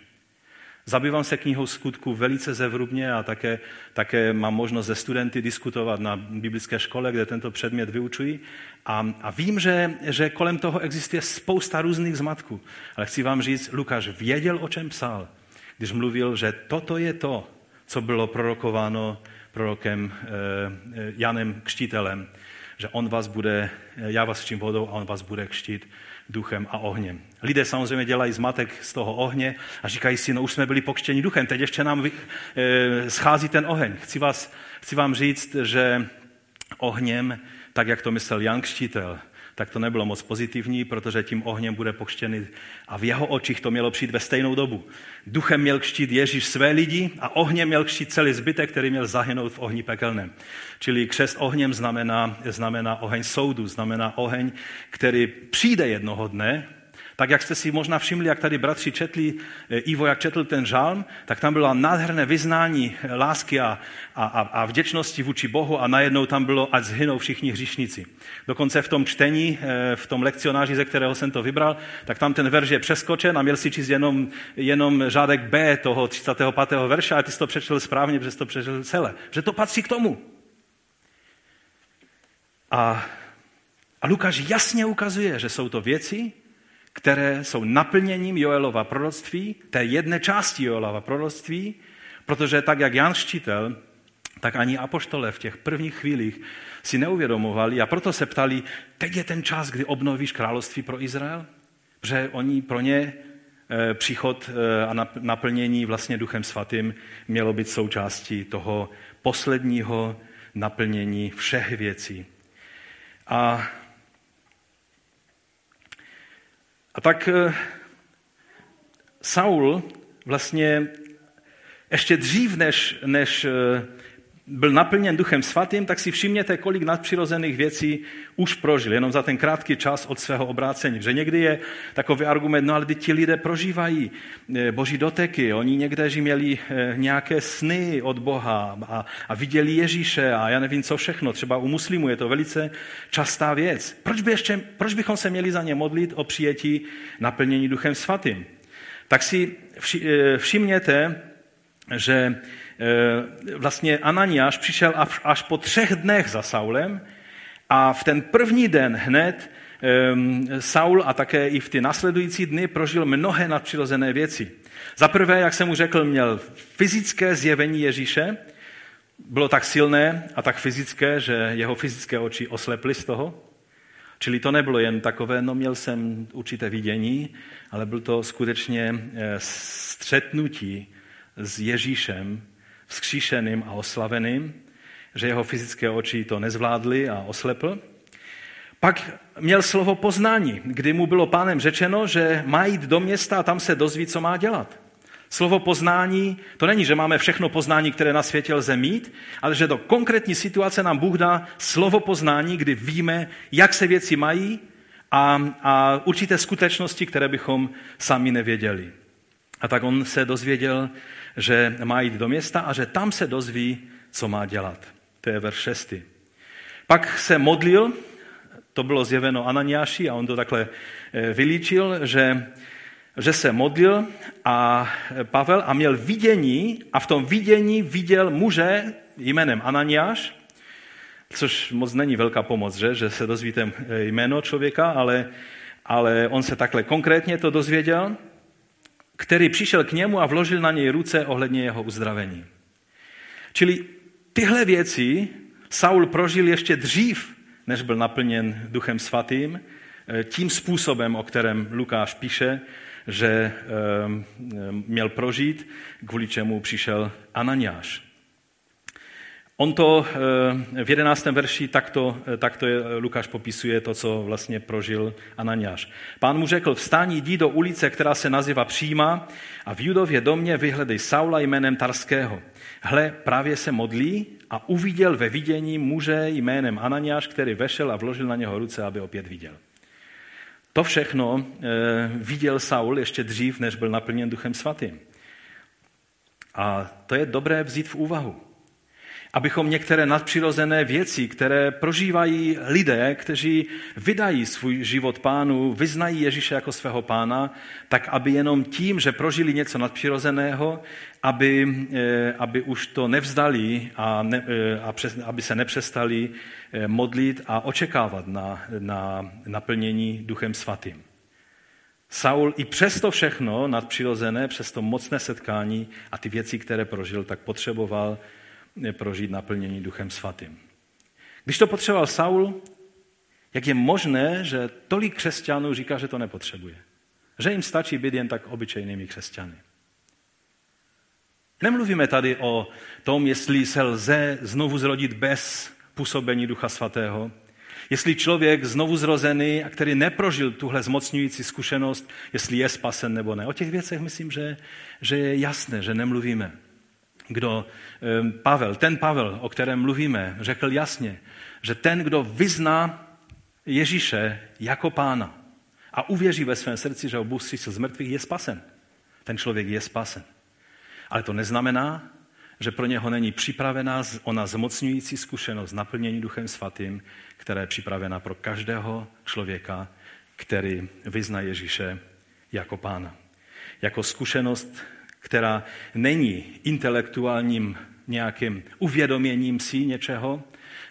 Zabývám se knihou skutku velice zevrubně a také, také mám možnost se studenty diskutovat na biblické škole, kde tento předmět vyučují. A, a vím, že, že kolem toho existuje spousta různých zmatků. Ale chci vám říct, Lukáš věděl, o čem psal, když mluvil, že toto je to, co bylo prorokováno prorokem eh, Janem Kštitelem, že on vás bude, já vás kštím vodou a on vás bude kštít duchem a ohněm. Lidé samozřejmě dělají zmatek z toho ohně a říkají si, no už jsme byli pokštěni duchem, teď ještě nám schází ten oheň. Chci, vás, chci vám říct, že ohněm, tak jak to myslel Jan Kštítel, tak to nebylo moc pozitivní, protože tím ohněm bude pokštěný a v jeho očích to mělo přijít ve stejnou dobu. Duchem měl kštít Ježíš své lidi a ohněm měl kštít celý zbytek, který měl zahynout v ohni pekelném. Čili křest ohněm znamená, znamená oheň soudu, znamená oheň, který přijde jednoho dne, tak jak jste si možná všimli, jak tady bratři četli, eh, Ivo, jak četl ten žálm, tak tam bylo nádherné vyznání lásky a, a, a vděčnosti vůči Bohu a najednou tam bylo, ať zhynou všichni hříšníci. Dokonce v tom čtení, eh, v tom lekcionáři, ze kterého jsem to vybral, tak tam ten verš je přeskočen a měl si číst jenom, jenom řádek B toho 35. verše a ty jsi to přečetl správně, protože jsi to přečetl celé. Že to patří k tomu. A, a Lukáš jasně ukazuje, že jsou to věci, které jsou naplněním Joelova proroctví, té jedné části Joelova proroctví, protože tak, jak Jan Štítel, tak ani apoštole v těch prvních chvílích si neuvědomovali a proto se ptali, teď je ten čas, kdy obnovíš království pro Izrael? Protože oni pro ně eh, příchod eh, a naplnění vlastně Duchem Svatým mělo být součástí toho posledního naplnění všech věcí. A A tak eh, Saul vlastně ještě dřív, než, než eh, byl naplněn duchem svatým, tak si všimněte, kolik nadpřirozených věcí už prožil, jenom za ten krátký čas od svého obrácení. Že někdy je takový argument, no ale ti lidé prožívají eh, boží doteky, oni někde měli nějaké sny od Boha a, a viděli Ježíše a já nevím co všechno, třeba u muslimů je to velice častá věc. Proč, by ještě, proč bychom se měli za ně modlit o přijetí naplnění duchem svatým? Tak si eh, všimněte, že eh, vlastně Ananiáš přišel až po třech dnech za Saulem a v ten první den hned ehm, Saul a také i v ty nasledující dny prožil mnohé nadpřirozené věci. Za prvé, jak jsem mu řekl, měl fyzické zjevení Ježíše, bylo tak silné a tak fyzické, že jeho fyzické oči osleply z toho. Čili to nebylo jen takové, no měl jsem určité vidění, ale byl to skutečně eh, střetnutí s Ježíšem, vzkříšeným a oslaveným, že jeho fyzické oči to nezvládly a oslepl. Pak měl slovo poznání, kdy mu bylo pánem řečeno, že má jít do města a tam se dozví, co má dělat. Slovo poznání, to není, že máme všechno poznání, které na světě lze mít, ale že do konkrétní situace nám Bůh dá slovo poznání, kdy víme, jak se věci mají a, a určité skutečnosti, které bychom sami nevěděli. A tak on se dozvěděl, že má jít do města a že tam se dozví, co má dělat. To je verš 6. Pak se modlil, to bylo zjeveno Ananiáši a on to takhle eh, vylíčil, že, že se modlil a Pavel a měl vidění a v tom vidění viděl muže jménem Ananiáš, což moc není velká pomoc, že, že se dozvíte eh, jméno člověka, ale, ale on se takhle konkrétně to dozvěděl, který přišel k němu a vložil na něj ruce ohledně jeho uzdravení. Čili tyhle věci Saul prožil ještě dřív, než byl naplněn Duchem Svatým, eh, tím způsobem, o kterém Lukáš píše, že eh, měl prožít, kvůli čemu přišel Ananiáš. On to eh, v jedenáctém verši takto, takto Lukáš popisuje to, co vlastně prožil Ananiáš. Pán mu řekl, vstání, jdi do ulice, která se nazývá Příma a v Judově domě vyhledej Saula jménem Tarského. Hle, právě se modlí a uviděl ve vidění muže jménem Ananiáš, který vešel a vložil na něho ruce, aby opět viděl. To všechno viděl Saul ještě dřív, než byl naplněn Duchem Svatým. A to je dobré vzít v úvahu abychom některé nadpřirozené věci, které prožívají lidé, kteří vydají svůj život pánu, vyznají Ježíše jako svého pána, tak aby jenom tím, že prožili něco nadpřirozeného, aby, eh, aby už to nevzdali a, ne, eh, a přes, aby se nepřestali eh, modlit a očekávat na, na naplnění Duchem Svatým. Saul i přesto všechno nadpřirozené, přes to mocné setkání a ty věci, které prožil, tak potřeboval prožít naplnění Duchem Svatým. Když to potřeboval Saul, jak je možné, že tolik křesťanů říká, že to nepotřebuje? Že jim stačí být jen tak obyčejnými křesťany. Nemluvíme tady o tom, jestli se lze znovu zrodit bez působení Ducha Svatého. Jestli člověk znovu zrozený a který neprožil tuhle zmocňující zkušenost, jestli je spasen nebo ne. O těch věcech myslím, že, že je jasné, že nemluvíme kdo Pavel, ten Pavel, o kterém mluvíme, řekl jasně, že ten, kdo vyzná Ježíše jako pána a uvěří ve svém srdci, že ho Bůh z mrtvých, je spasen. Ten člověk je spasen. Ale to neznamená, že pro něho není připravená ona zmocňující zkušenost naplnění Duchem Svatým, která je připravena pro každého člověka, který vyzná Ježíše jako pána. Jako zkušenost která není intelektuálním nějakým uvědoměním si něčeho,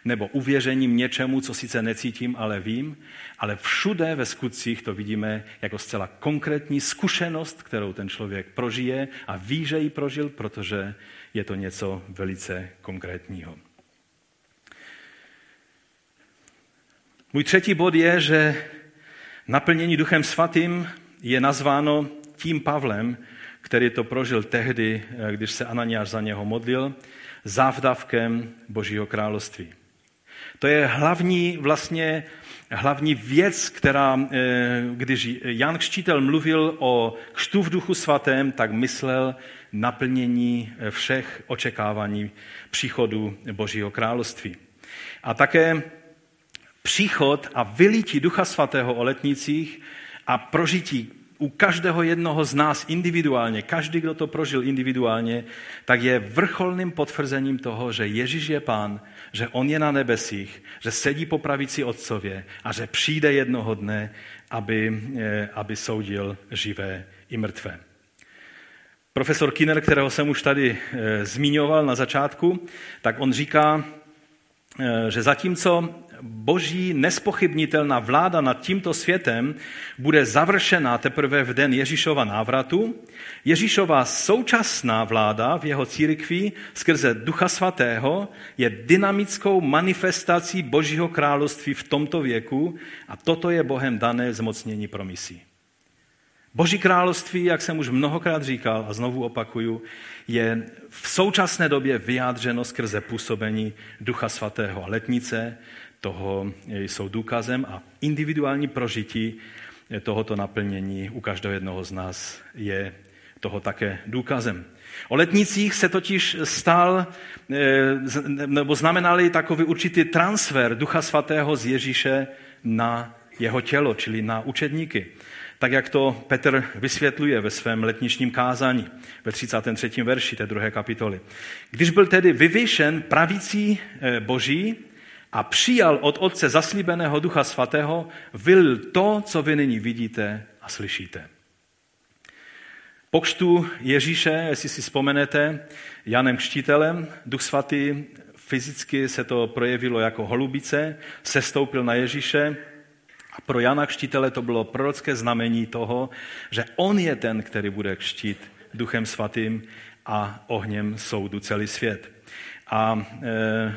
nebo uvěřením něčemu, co sice necítím, ale vím, ale všude ve skutcích to vidíme jako zcela konkrétní zkušenost, kterou ten člověk prožije a ví, že ji prožil, protože je to něco velice konkrétního. Můj třetí bod je, že naplnění Duchem Svatým je nazváno tím Pavlem, který to prožil tehdy, eh, když se Ananiáš za něho modlil, závdavkem Božího království. To je hlavní, vlastně hlavní věc, která, eh, když Jan Křtítel mluvil o křtu v duchu svatém, tak myslel naplnění eh, všech očekávání příchodu Božího království. A také příchod a vylítí ducha svatého o letnicích a prožití u každého jednoho z nás individuálně, každý, kdo to prožil individuálně, tak je vrcholným potvrzením toho, že Ježíš je pán, že on je na nebesích, že sedí po pravici Otcově a že přijde jednoho dne, aby, eh, aby soudil živé i mrtvé. Profesor Kinner, kterého jsem už tady e, zmiňoval na začátku, tak on říká, že zatímco boží nespochybnitelná vláda nad tímto světem bude završena teprve v den Ježíšova návratu. Ježíšova současná vláda v jeho církvi skrze Ducha Svatého je dynamickou manifestací Božího království v tomto věku a toto je Bohem dané zmocnění pro misi. Boží království, jak jsem už mnohokrát říkal a znovu opakuju, je v současné době vyjádřeno skrze působení Ducha Svatého. A letnice toho jsou důkazem a individuální prožití tohoto naplnění u každého jednoho z nás je toho také důkazem. O letnicích se totiž stal, eh, nebo znamenali takový určitý transfer Ducha Svatého z Ježíše na jeho tělo, čili na učedníky. Tak jak to Petr vysvětluje ve svém letničním kázání ve 33. verši té druhé kapitoly. Když byl tedy vyvěšen pravicí eh, boží, a přijal od Otce zaslíbeného Ducha Svatého, vylil to, co vy nyní vidíte a slyšíte. Po křtu Ježíše, jestli si vzpomenete, Janem Kštitelem, Duch Svatý fyzicky se to projevilo jako holubice, sestoupil na Ježíše a pro Jana Kštitele to bylo prorocké znamení toho, že on je ten, který bude kštit Duchem Svatým a ohněm soudu celý svět. A e,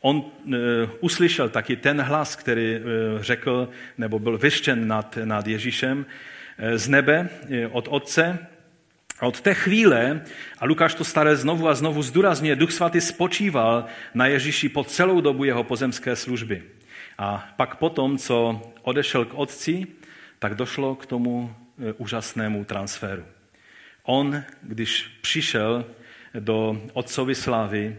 on e, uslyšel taky ten hlas, který e, řekl, nebo byl vyštěn nad, nad Ježíšem e, z nebe e, od Otce, a od té chvíle, a Lukáš to staré znovu a znovu zdůrazňuje, Duch Svatý spočíval na Ježíši po celou dobu jeho pozemské služby. A pak potom, co odešel k otci, tak došlo k tomu e, úžasnému transferu. On, když přišel do otcovy slávy,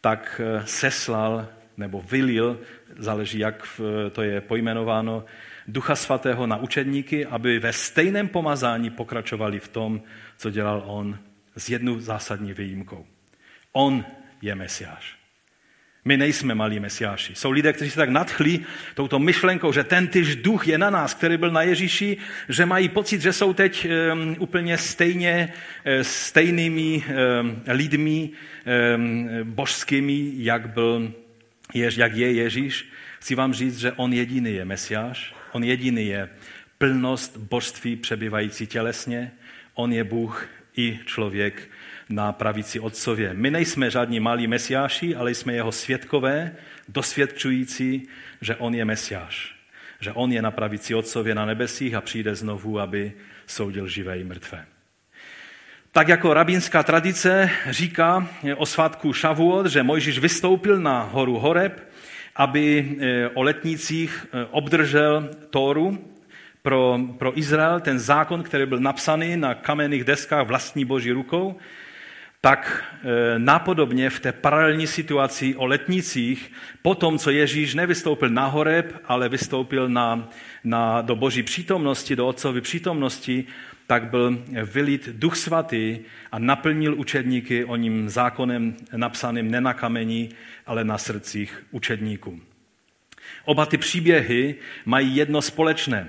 tak e, seslal nebo vylil, záleží, jak to je pojmenováno, Ducha Svatého na učedníky, aby ve stejném pomazání pokračovali v tom, co dělal on s jednou zásadní výjimkou. On je Mesiáš. My nejsme malí mesiáši. Jsou lidé, kteří se tak nadchli touto myšlenkou, že ten tyž duch je na nás, který byl na Ježíši, že mají pocit, že jsou teď um, úplně stejně uh, stejnými um, lidmi um, božskými, jak, byl, jež, jak je Ježíš. Chci vám říct, že on jediný je mesiáš, on jediný je plnost božství přebývající tělesně, on je Bůh i člověk na pravici Otcově. My nejsme žádní malí mesiáši, ale jsme jeho svědkové, dosvědčující, že on je mesiáš. Že on je na pravici Otcově na nebesích a přijde znovu, aby soudil živé i mrtvé. Tak jako rabínská tradice říká o svátku Šavuot, že Mojžíš vystoupil na horu Horeb, aby eh, o letnících eh, obdržel Tóru, pro, pro Izrael, ten zákon, který byl napsaný na kamenných deskách vlastní boží rukou, tak e, napodobně v té paralelní situaci o letnicích, po tom, co Ježíš nevystoupil na horeb, ale vystoupil na, na, do boží přítomnosti, do otcovy přítomnosti, tak byl vylit duch svatý a naplnil učedníky o ním zákonem napsaným ne na kameni, ale na srdcích učedníků. Oba ty příběhy mají jedno společné.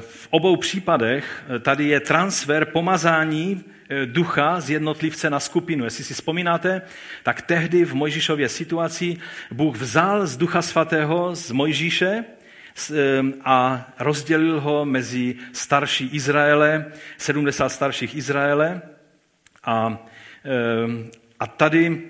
V obou případech eh, tady je transfer pomazání eh, ducha z jednotlivce na skupinu. Jestli si vzpomínáte, tak tehdy v Mojžíšově situaci Bůh vzal z ducha svatého z Mojžíše eh, a rozdělil ho mezi starší Izraele, 70 starších Izraele. A, a tady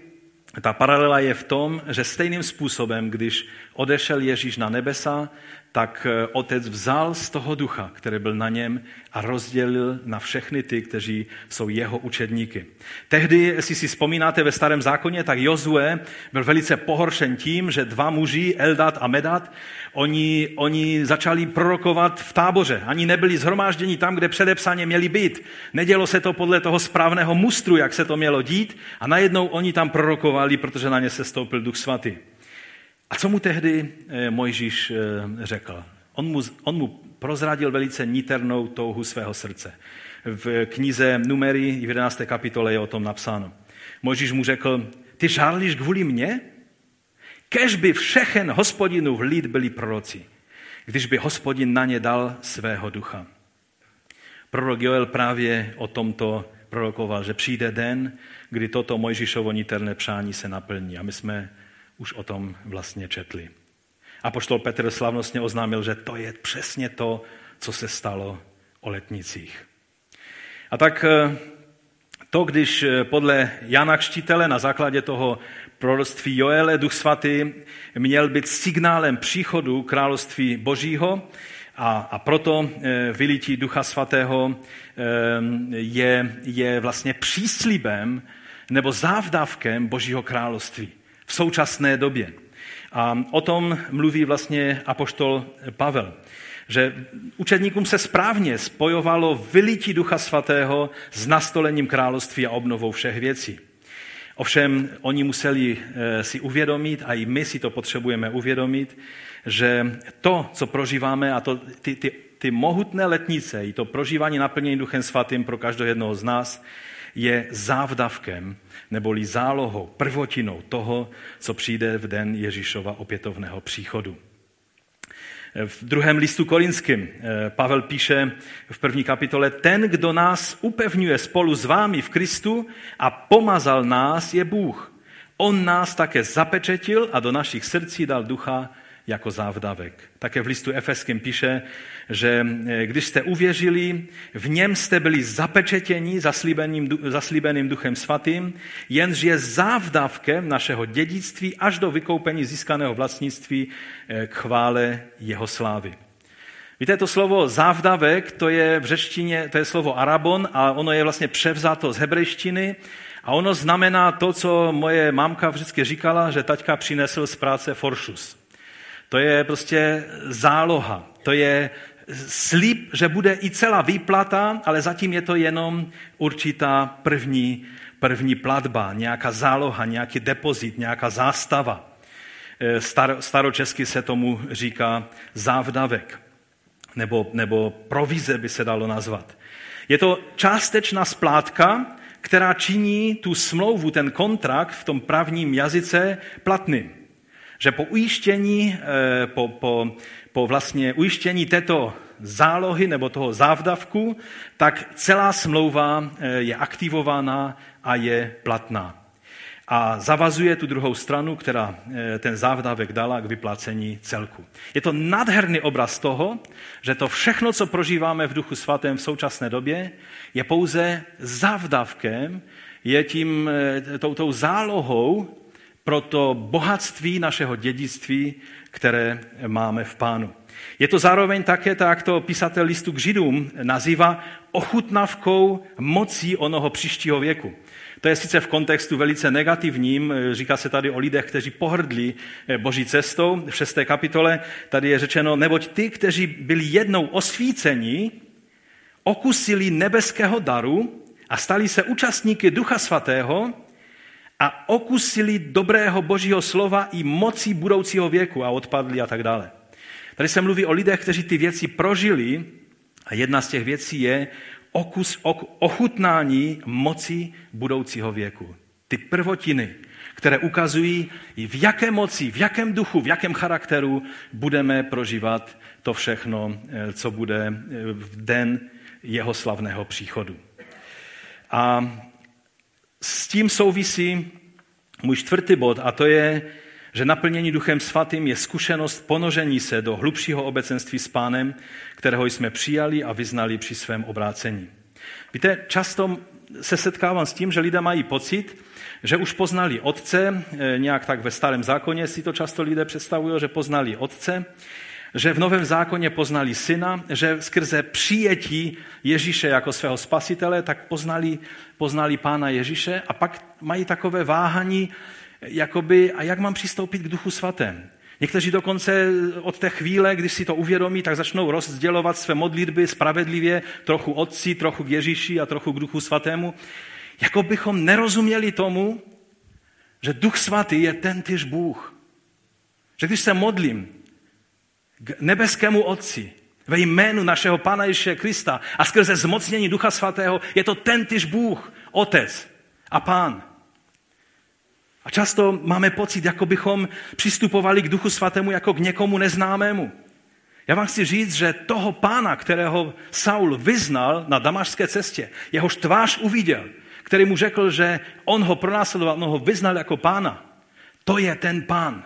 ta paralela je v tom, že stejným způsobem, když odešel Ježíš na nebesa, tak eh, otec vzal z toho ducha, který byl na něm a rozdělil na všechny ty, kteří jsou jeho učedníky. Tehdy, jestli si vzpomínáte ve starém zákoně, tak Jozue byl velice pohoršen tím, že dva muži, Eldat a Medat, oni, oni začali prorokovat v táboře. Ani nebyli zhromážděni tam, kde předepsaně měli být. Nedělo se to podle toho správného mustru, jak se to mělo dít a najednou oni tam prorokovali, protože na ně se stoupil duch svatý. A co mu tehdy eh, Mojžíš eh, řekl? On mu, on mu prozradil velice niternou touhu svého srdce. V knize Numery v 11. kapitole je o tom napsáno. Mojžíš mu řekl, ty žárlíš kvůli mně? Kež by všechen hospodinův lid byli proroci, když by hospodin na ně dal svého ducha. Prorok Joel právě o tomto prorokoval, že přijde den, kdy toto Mojžíšovo niterné přání se naplní. A my jsme už o tom vlastně četli. A poštol Petr slavnostně oznámil, že to je přesně to, co se stalo o letnicích. A tak eh, to, když eh, podle Jana Kštítele na základě toho proroctví Joele Duch Svatý měl být signálem příchodu království Božího a, a proto eh, vylití Ducha Svatého je, je vlastně příslibem nebo závdavkem Božího království v současné době. A o tom mluví vlastně apoštol Pavel, že učedníkům se správně spojovalo vylití Ducha Svatého s nastolením království a obnovou všech věcí. Ovšem oni museli eh, si uvědomit, a i my si to potřebujeme uvědomit, že to, co prožíváme, a to, ty, ty, ty mohutné letnice, i to prožívání naplnění Duchem Svatým pro každého jednoho z nás, je závdavkem neboli zálohou, prvotinou toho, co přijde v den Ježíšova opětovného příchodu. V druhém listu korinským eh, Pavel píše v první kapitole, ten, kdo nás upevňuje spolu s vámi v Kristu a pomazal nás, je Bůh. On nás také zapečetil a do našich srdcí dal ducha jako závdavek. Také v listu Efeským píše, že eh, když jste uvěřili, v něm jste byli zapečetěni zaslíbeným, zaslíbeným duchem svatým, jenž je závdavkem našeho dědictví až do vykoupení získaného vlastnictví eh, k chvále jeho slávy. Víte, to slovo závdavek, to je v řečtině, to je slovo arabon a ono je vlastně převzato z hebrejštiny a ono znamená to, co moje mámka vždycky říkala, že taťka přinesl z práce foršus. To je prostě záloha. To je slib, že bude i celá výplata, ale zatím je to jenom určitá první, první platba, nějaká záloha, nějaký depozit, nějaká zástava. E, star, staročesky se tomu říká závdavek, nebo, nebo provize by se dalo nazvat. Je to částečná splátka, která činí tu smlouvu, ten kontrakt v tom právním jazyce platným. Že po ujištění, eh, po, po, po vlastně ujištění této zálohy nebo toho závdavku, tak celá smlouva eh, je aktivována a je platná. A zavazuje tu druhou stranu, která eh, ten závdavek dala k vyplacení celku. Je to nádherný obraz toho, že to všechno, co prožíváme v Duchu Svatém v současné době, je pouze závdavkem, je tím, tou, tou zálohou pro to bohatství našeho dědictví, které máme v Pánu. Je to zároveň také, tak to písatel listu k Židům nazývá ochutnavkou mocí onoho příštího věku. To je sice v kontextu velice negativním, říká se tady o lidech, kteří pohrdli boží cestou. V šesté kapitole tady je řečeno, neboť ty, kteří byli jednou osvíceni, okusili nebeského daru a stali se účastníky Ducha Svatého, a okusili dobrého božího slova i mocí budoucího věku a odpadli a tak dále. Tady se mluví o lidech, kteří ty věci prožili a jedna z těch věcí je okus, ochutnání moci budoucího věku. Ty prvotiny, které ukazují, v jaké moci, v jakém duchu, v jakém charakteru budeme prožívat to všechno, eh, co bude eh, v den jeho slavného příchodu. A s tím souvisí můj čtvrtý bod a to je, že naplnění Duchem Svatým je zkušenost ponožení se do hlubšího obecenství s Pánem, kterého jsme přijali a vyznali při svém obrácení. Víte, často se setkávám s tím, že lidé mají pocit, že už poznali Otce, eh, nějak tak ve starém zákoně si to často lidé představují, že poznali Otce, že v Novém zákoně poznali syna, že skrze přijetí Ježíše jako svého spasitele, tak poznali, poznali pána Ježíše a pak mají takové váhaní, jakoby, a jak mám přistoupit k duchu svatém. Někteří dokonce od té chvíle, když si to uvědomí, tak začnou rozdělovat své modlitby spravedlivě, trochu otci, trochu k Ježíši a trochu k duchu svatému. Jako bychom nerozuměli tomu, že duch svatý je ten tyž Bůh. Že když se modlím, k nebeskému Otci ve jménu našeho Pána Ježíše Krista a skrze zmocnění Ducha Svatého je to ten tyž Bůh, Otec a Pán. A často máme pocit, jako bychom přistupovali k Duchu Svatému jako k někomu neznámému. Já vám chci říct, že toho pána, kterého Saul vyznal na damašské cestě, jehož tvář uviděl, který mu řekl, že on ho pronásledoval, on ho vyznal jako pána, to je ten pán,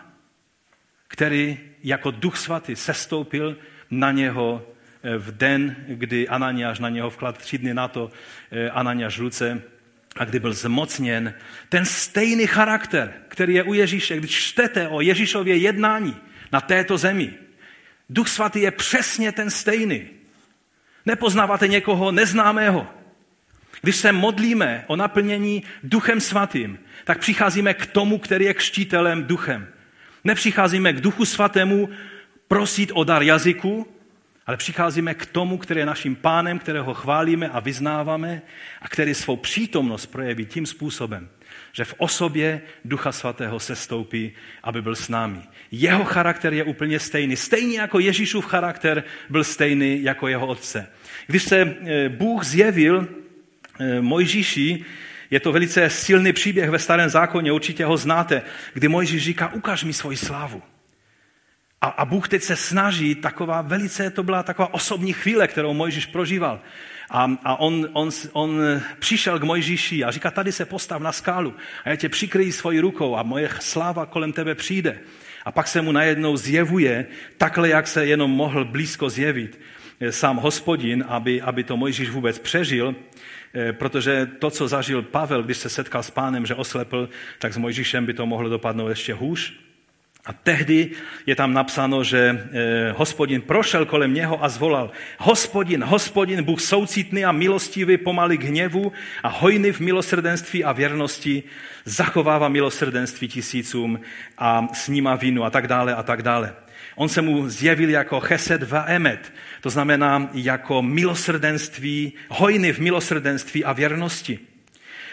který jako duch svatý sestoupil na něho eh, v den, kdy Ananiáš na něho vklad tři dny na to, eh, Ananiáš Luce, a kdy byl zmocněn, ten stejný charakter, který je u Ježíše, když čtete o Ježíšově jednání na této zemi, Duch svatý je přesně ten stejný. Nepoznáváte někoho neznámého. Když se modlíme o naplnění Duchem svatým, tak přicházíme k tomu, který je křtitelem duchem. Nepřicházíme k Duchu Svatému prosit o dar jazyku, ale přicházíme k tomu, který je naším pánem, kterého chválíme a vyznáváme a který svou přítomnost projeví tím způsobem, že v osobě Ducha Svatého se stoupí, aby byl s námi. Jeho charakter je úplně stejný. Stejně jako Ježíšův charakter byl stejný jako jeho otce. Když se eh, Bůh zjevil eh, Mojžíši je to velice silný příběh ve starém zákoně, určitě ho znáte, kdy Mojžíš říká, ukaž mi svoji slávu. A, a Bůh teď se snaží, taková velice, to byla taková osobní chvíle, kterou Mojžíš prožíval. A, a on, on, on přišel k Mojžíši a říká, tady se postav na skálu a já tě přikryji svojí rukou a moje sláva kolem tebe přijde. A pak se mu najednou zjevuje takhle, jak se jenom mohl blízko zjevit eh, sám hospodin, aby, aby to Mojžíš vůbec přežil, protože to, co zažil Pavel, když se setkal s pánem, že oslepl, tak s Mojžíšem by to mohlo dopadnout ještě hůř. A tehdy je tam napsáno, že eh, hospodin prošel kolem něho a zvolal Hospodin, hospodin, Bůh soucitný a milostivý, pomaly k hněvu a hojný v milosrdenství a věrnosti, zachovává milosrdenství tisícům a sníma vinu a tak dále a tak dále. On se mu zjevil jako chesed va emet, to znamená jako milosrdenství, hojný v milosrdenství a věrnosti.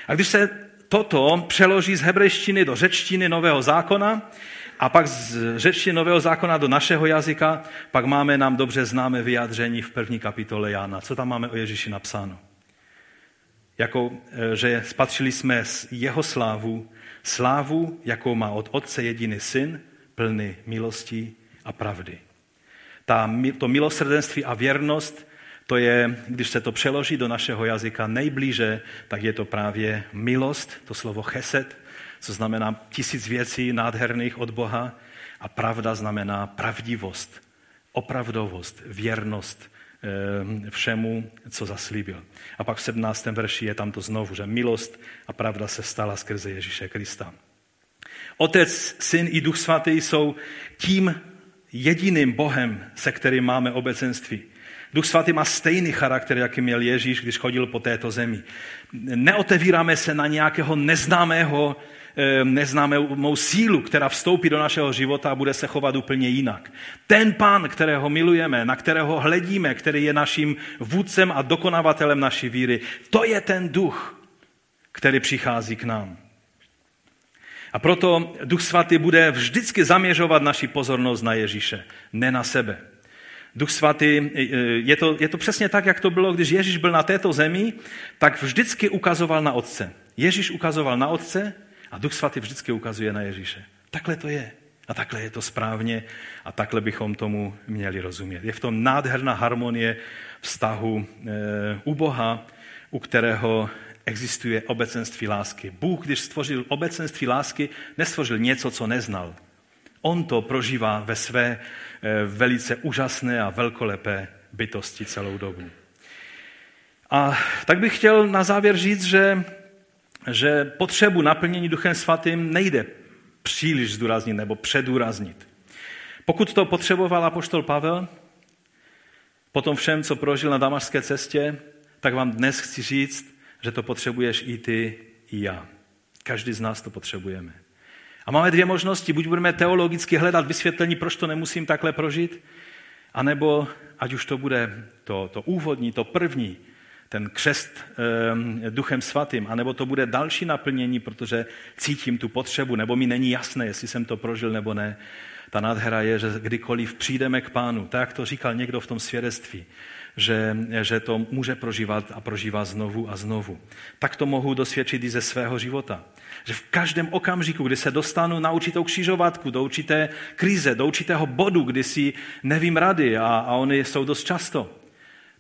A když se toto přeloží z hebrejštiny do řečtiny Nového zákona, a pak z řeči Nového zákona do našeho jazyka, pak máme nám dobře známé vyjádření v první kapitole Jana. Co tam máme o Ježíši napsáno? Jako, e, že spatřili jsme jeho slávu, slávu, jakou má od Otce jediný syn, plný milosti a pravdy. Ta, to milosrdenství a věrnost, to je, když se to přeloží do našeho jazyka nejblíže, tak je to právě milost, to slovo cheset, co znamená tisíc věcí nádherných od Boha a pravda znamená pravdivost, opravdovost, věrnost eh, všemu, co zaslíbil. A pak v 17. verši je tam to znovu, že milost a pravda se stala skrze Ježíše Krista. Otec, syn i duch svatý jsou tím jediným Bohem, se kterým máme obecenství. Duch svatý má stejný charakter, jaký měl Ježíš, když chodil po této zemi. Neotevíráme se na nějakého neznámého neznámou sílu, která vstoupí do našeho života a bude se chovat úplně jinak. Ten pán, kterého milujeme, na kterého hledíme, který je naším vůdcem a dokonavatelem naší víry, to je ten duch, který přichází k nám. A proto Duch Svatý bude vždycky zaměřovat naši pozornost na Ježíše, ne na sebe. Duch Svatý, e, je to, je to přesně tak, jak to bylo, když Ježíš byl na této zemi, tak vždycky ukazoval na Otce. Ježíš ukazoval na Otce a Duch Svatý vždycky ukazuje na Ježíše. Takhle to je. A takhle je to správně a takhle bychom tomu měli rozumět. Je v tom nádherná harmonie vztahu e, u Boha, u kterého existuje obecenství lásky. Bůh, když stvořil obecenství lásky, nestvořil něco, co neznal. On to prožívá ve své e, velice úžasné a velkolepé bytosti celou dobu. A tak bych chtěl na závěr říct, že že potřebu naplnění Duchem Svatým nejde příliš zdůraznit nebo předůraznit. Pokud to potřeboval apoštol Pavel, po tom všem, co prožil na damašské cestě, tak vám dnes chci říct, že to potřebuješ i ty, i já. Každý z nás to potřebujeme. A máme dvě možnosti. Buď budeme teologicky hledat vysvětlení, proč to nemusím takhle prožít, anebo ať už to bude to, to úvodní, to první, ten křest e, duchem svatým, anebo to bude další naplnění, protože cítím tu potřebu, nebo mi není jasné, jestli jsem to prožil nebo ne. Ta nádhera je, že kdykoliv přijdeme k pánu, tak to říkal někdo v tom svědectví, že, že to může prožívat a prožívá znovu a znovu. Tak to mohu dosvědčit i ze svého života. Že v každém okamžiku, kdy se dostanu na určitou křižovatku, do určité krize, do určitého bodu, kdy si nevím rady a, a oni jsou dost často,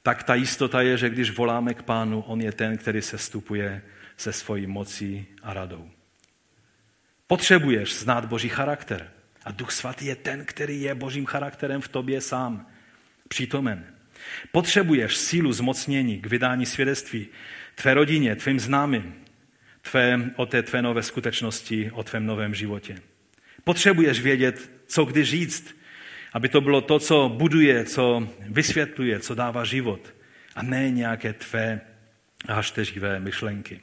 tak ta jistota je, že když voláme k pánu, on je ten, který se stupuje se svojí mocí a radou. Potřebuješ znát Boží charakter. A Duch Svatý je ten, který je Božím charakterem v tobě sám, přítomen. Potřebuješ sílu zmocnění k vydání svědectví tvé rodině, tvým známým, tvé, o té tvé nové skutečnosti, o tvém novém životě. Potřebuješ vědět, co kdy říct, aby to bylo to, co buduje, co vysvětluje, co dává život a ne nějaké tvé hašteřivé myšlenky.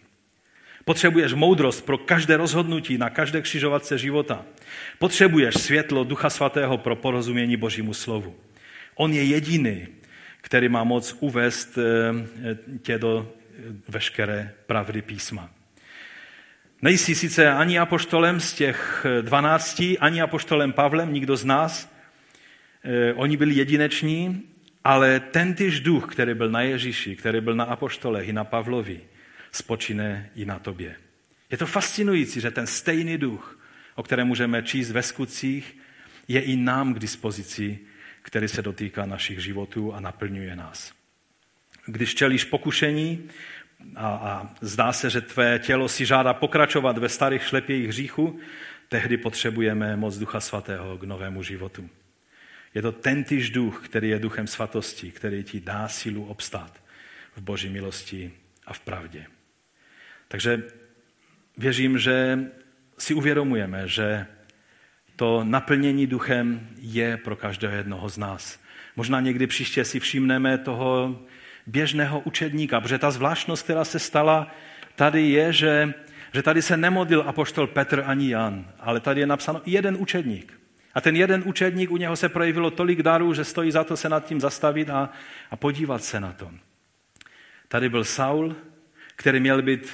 Potřebuješ moudrost pro každé rozhodnutí na každé křižovatce života. Potřebuješ světlo Ducha Svatého pro porozumění Božímu slovu. On je jediný, který má moc uvést eh, tě do veškeré pravdy písma. Nejsi sice ani apoštolem z těch dvanácti, ani apoštolem Pavlem, nikdo z nás, Eh, oni byli jedineční, ale ten tyž duch, který byl na Ježíši, který byl na apoštolech i na Pavlovi, spočine i na tobě. Je to fascinující, že ten stejný duch, o kterém můžeme číst ve skutcích, je i nám k dispozici, který se dotýká našich životů a naplňuje nás. Když čelíš pokušení a, a zdá se, že tvé tělo si žádá pokračovat ve starých šlepějích hříchu, tehdy potřebujeme moc Ducha Svatého k novému životu. Je to ten týž duch, který je duchem svatosti, který ti dá sílu obstát v boží milosti a v pravdě. Takže věřím, že si uvědomujeme, že to naplnění duchem je pro každého jednoho z nás. Možná někdy příště si všimneme toho běžného učedníka, protože ta zvláštnost, která se stala tady je, že, že tady se nemodlil apoštol Petr ani Jan, ale tady je napsáno jeden učedník. A ten jeden učedník, u něho se projevilo tolik darů, že stojí za to se nad tím zastavit a, a podívat se na to. Tady byl Saul, který měl být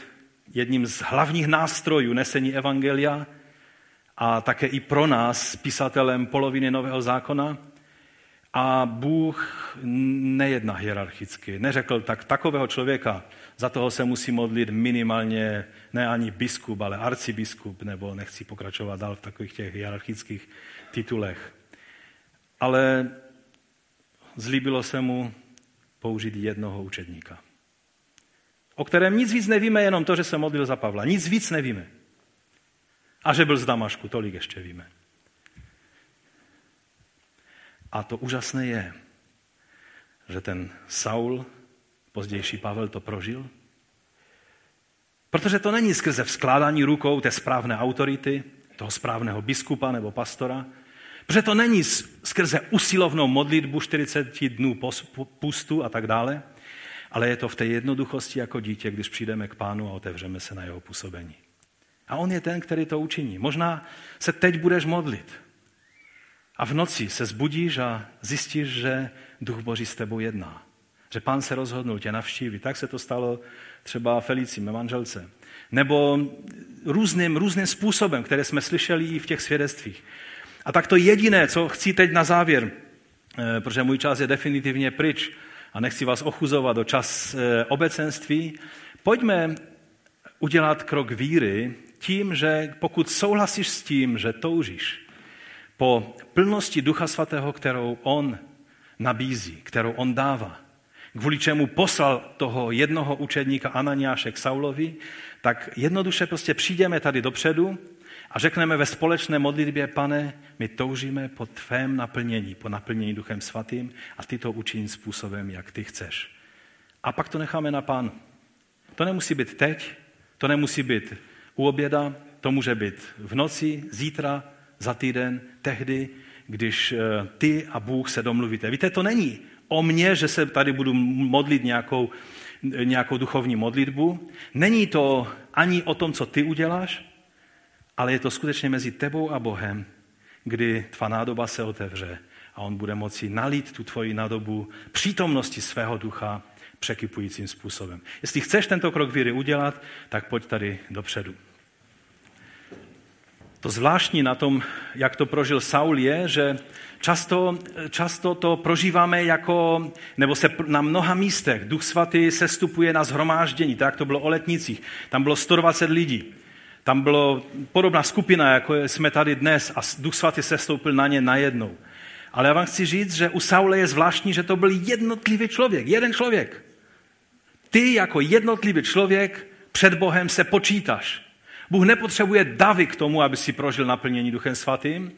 jedním z hlavních nástrojů nesení evangelia a také i pro nás, pisatelem poloviny Nového zákona. A Bůh nejedná hierarchicky. Neřekl, tak takového člověka, za toho se musí modlit minimálně ne ani biskup, ale arcibiskup, nebo nechci pokračovat dál v takových těch hierarchických titulech. Ale zlíbilo se mu použít jednoho učedníka o kterém nic víc nevíme, jenom to, že se modlil za Pavla. Nic víc nevíme. A že byl z Damašku, tolik ještě víme. A to úžasné je, že ten Saul, pozdější Pavel, to prožil. Protože to není skrze vzkládání rukou té správné autority, toho správného biskupa nebo pastora, protože to není skrze usilovnou modlitbu 40 dnů pustu a tak dále, ale je to v té jednoduchosti jako dítě, když přijdeme k pánu a otevřeme se na jeho působení. A on je ten, který to učiní. Možná se teď budeš modlit. A v noci se zbudíš a zjistíš, že Duch Boží s tebou jedná. Že pán se rozhodnul tě navštívit. Tak se to stalo třeba Felici, mé manželce. Nebo různým, různým způsobem, které jsme slyšeli i v těch svědectvích. A tak to jediné, co chci teď na závěr, eh, protože můj čas je definitivně pryč, a nechci vás ochuzovat do čas eh, obecenství, pojďme udělat krok víry tím, že pokud souhlasíš s tím, že toužíš po plnosti Ducha Svatého, kterou On nabízí, kterou On dává, kvůli čemu poslal toho jednoho učedníka Ananiáše k Saulovi, tak jednoduše prostě přijdeme tady dopředu a řekneme ve společné modlitbě, pane, my toužíme po tvém naplnění, po naplnění Duchem Svatým a ty to učiní způsobem, jak ty chceš. A pak to necháme na pánu. To nemusí být teď, to nemusí být u oběda, to může být v noci, zítra, za týden, tehdy, když eh, ty a Bůh se domluvíte. Víte, to není o mně, že se tady budu modlit nějakou, nějakou duchovní modlitbu. Není to ani o tom, co ty uděláš, ale je to skutečně mezi tebou a Bohem, kdy tvá nádoba se otevře a on bude moci nalít tu tvoji nádobu přítomnosti svého ducha překypujícím způsobem. Jestli chceš tento krok víry udělat, tak pojď tady dopředu. To zvláštní na tom, jak to prožil Saul, je, že často, často to prožíváme jako, nebo se na mnoha místech Duch Svatý sestupuje na zhromáždění, tak to bylo o letnicích. Tam bylo 120 lidí. Tam byla podobná skupina, jako jsme tady dnes a Duch Svatý se stoupil na ně najednou. Ale já vám chci říct, že u Saule je zvláštní, že to byl jednotlivý člověk, jeden člověk. Ty jako jednotlivý člověk před Bohem se počítaš. Bůh nepotřebuje davy k tomu, aby si prožil naplnění Duchem Svatým.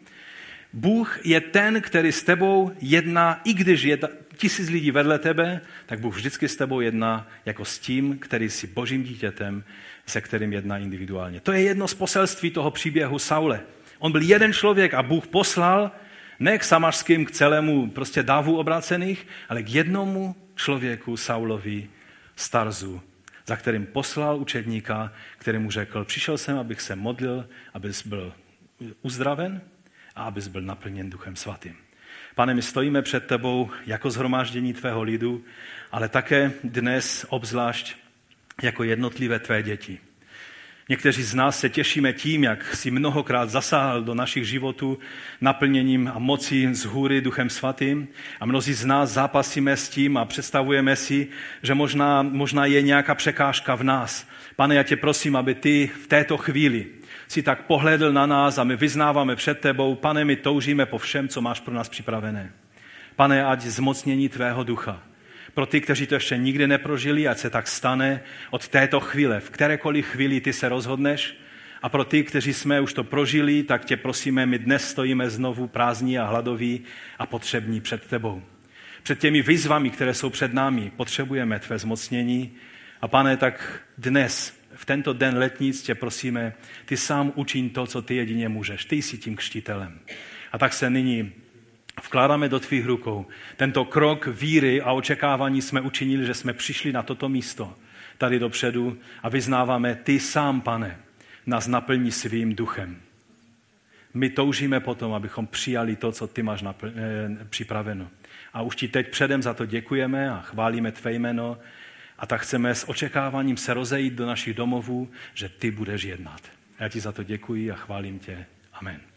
Bůh je ten, který s tebou jedná, i když je tisíc lidí vedle tebe, tak Bůh vždycky s tebou jedná jako s tím, který si božím dítětem, se kterým jedná individuálně. To je jedno z poselství toho příběhu Saule. On byl jeden člověk a Bůh poslal ne k samařským, k celému prostě dávu obrácených, ale k jednomu člověku Saulovi Starzu, za kterým poslal učedníka, který mu řekl, přišel jsem, abych se modlil, abys byl uzdraven a abys byl naplněn Duchem Svatým. Pane, my stojíme před tebou jako zhromáždění tvého lidu, ale také dnes obzvlášť jako jednotlivé tvé děti. Někteří z nás se těšíme tím, jak si mnohokrát zasáhl do našich životů naplněním a mocí z hůry Duchem Svatým. A mnozí z nás zápasíme s tím a představujeme si, že možná, možná je nějaká překážka v nás. Pane, já tě prosím, aby ty v této chvíli si tak pohledl na nás a my vyznáváme před tebou, pane, my toužíme po všem, co máš pro nás připravené. Pane, ať zmocnění tvého ducha pro ty, kteří to ještě nikdy neprožili, ať se tak stane od této chvíle, v kterékoliv chvíli ty se rozhodneš. A pro ty, kteří jsme už to prožili, tak tě prosíme, my dnes stojíme znovu prázdní a hladoví a potřební před tebou. Před těmi výzvami, které jsou před námi, potřebujeme tvé zmocnění. A pane, tak dnes, v tento den letnic tě prosíme, ty sám učiň to, co ty jedině můžeš. Ty jsi tím kštitelem. A tak se nyní vkládáme do tvých rukou. Tento krok víry a očekávání jsme učinili, že jsme přišli na toto místo, tady dopředu a vyznáváme, ty sám, pane, nás naplní svým duchem. My toužíme potom, abychom přijali to, co ty máš napl- eh, připraveno. A už ti teď předem za to děkujeme a chválíme tvé jméno a tak chceme s očekáváním se rozejít do našich domovů, že ty budeš jednat. Já ti za to děkuji a chválím tě. Amen.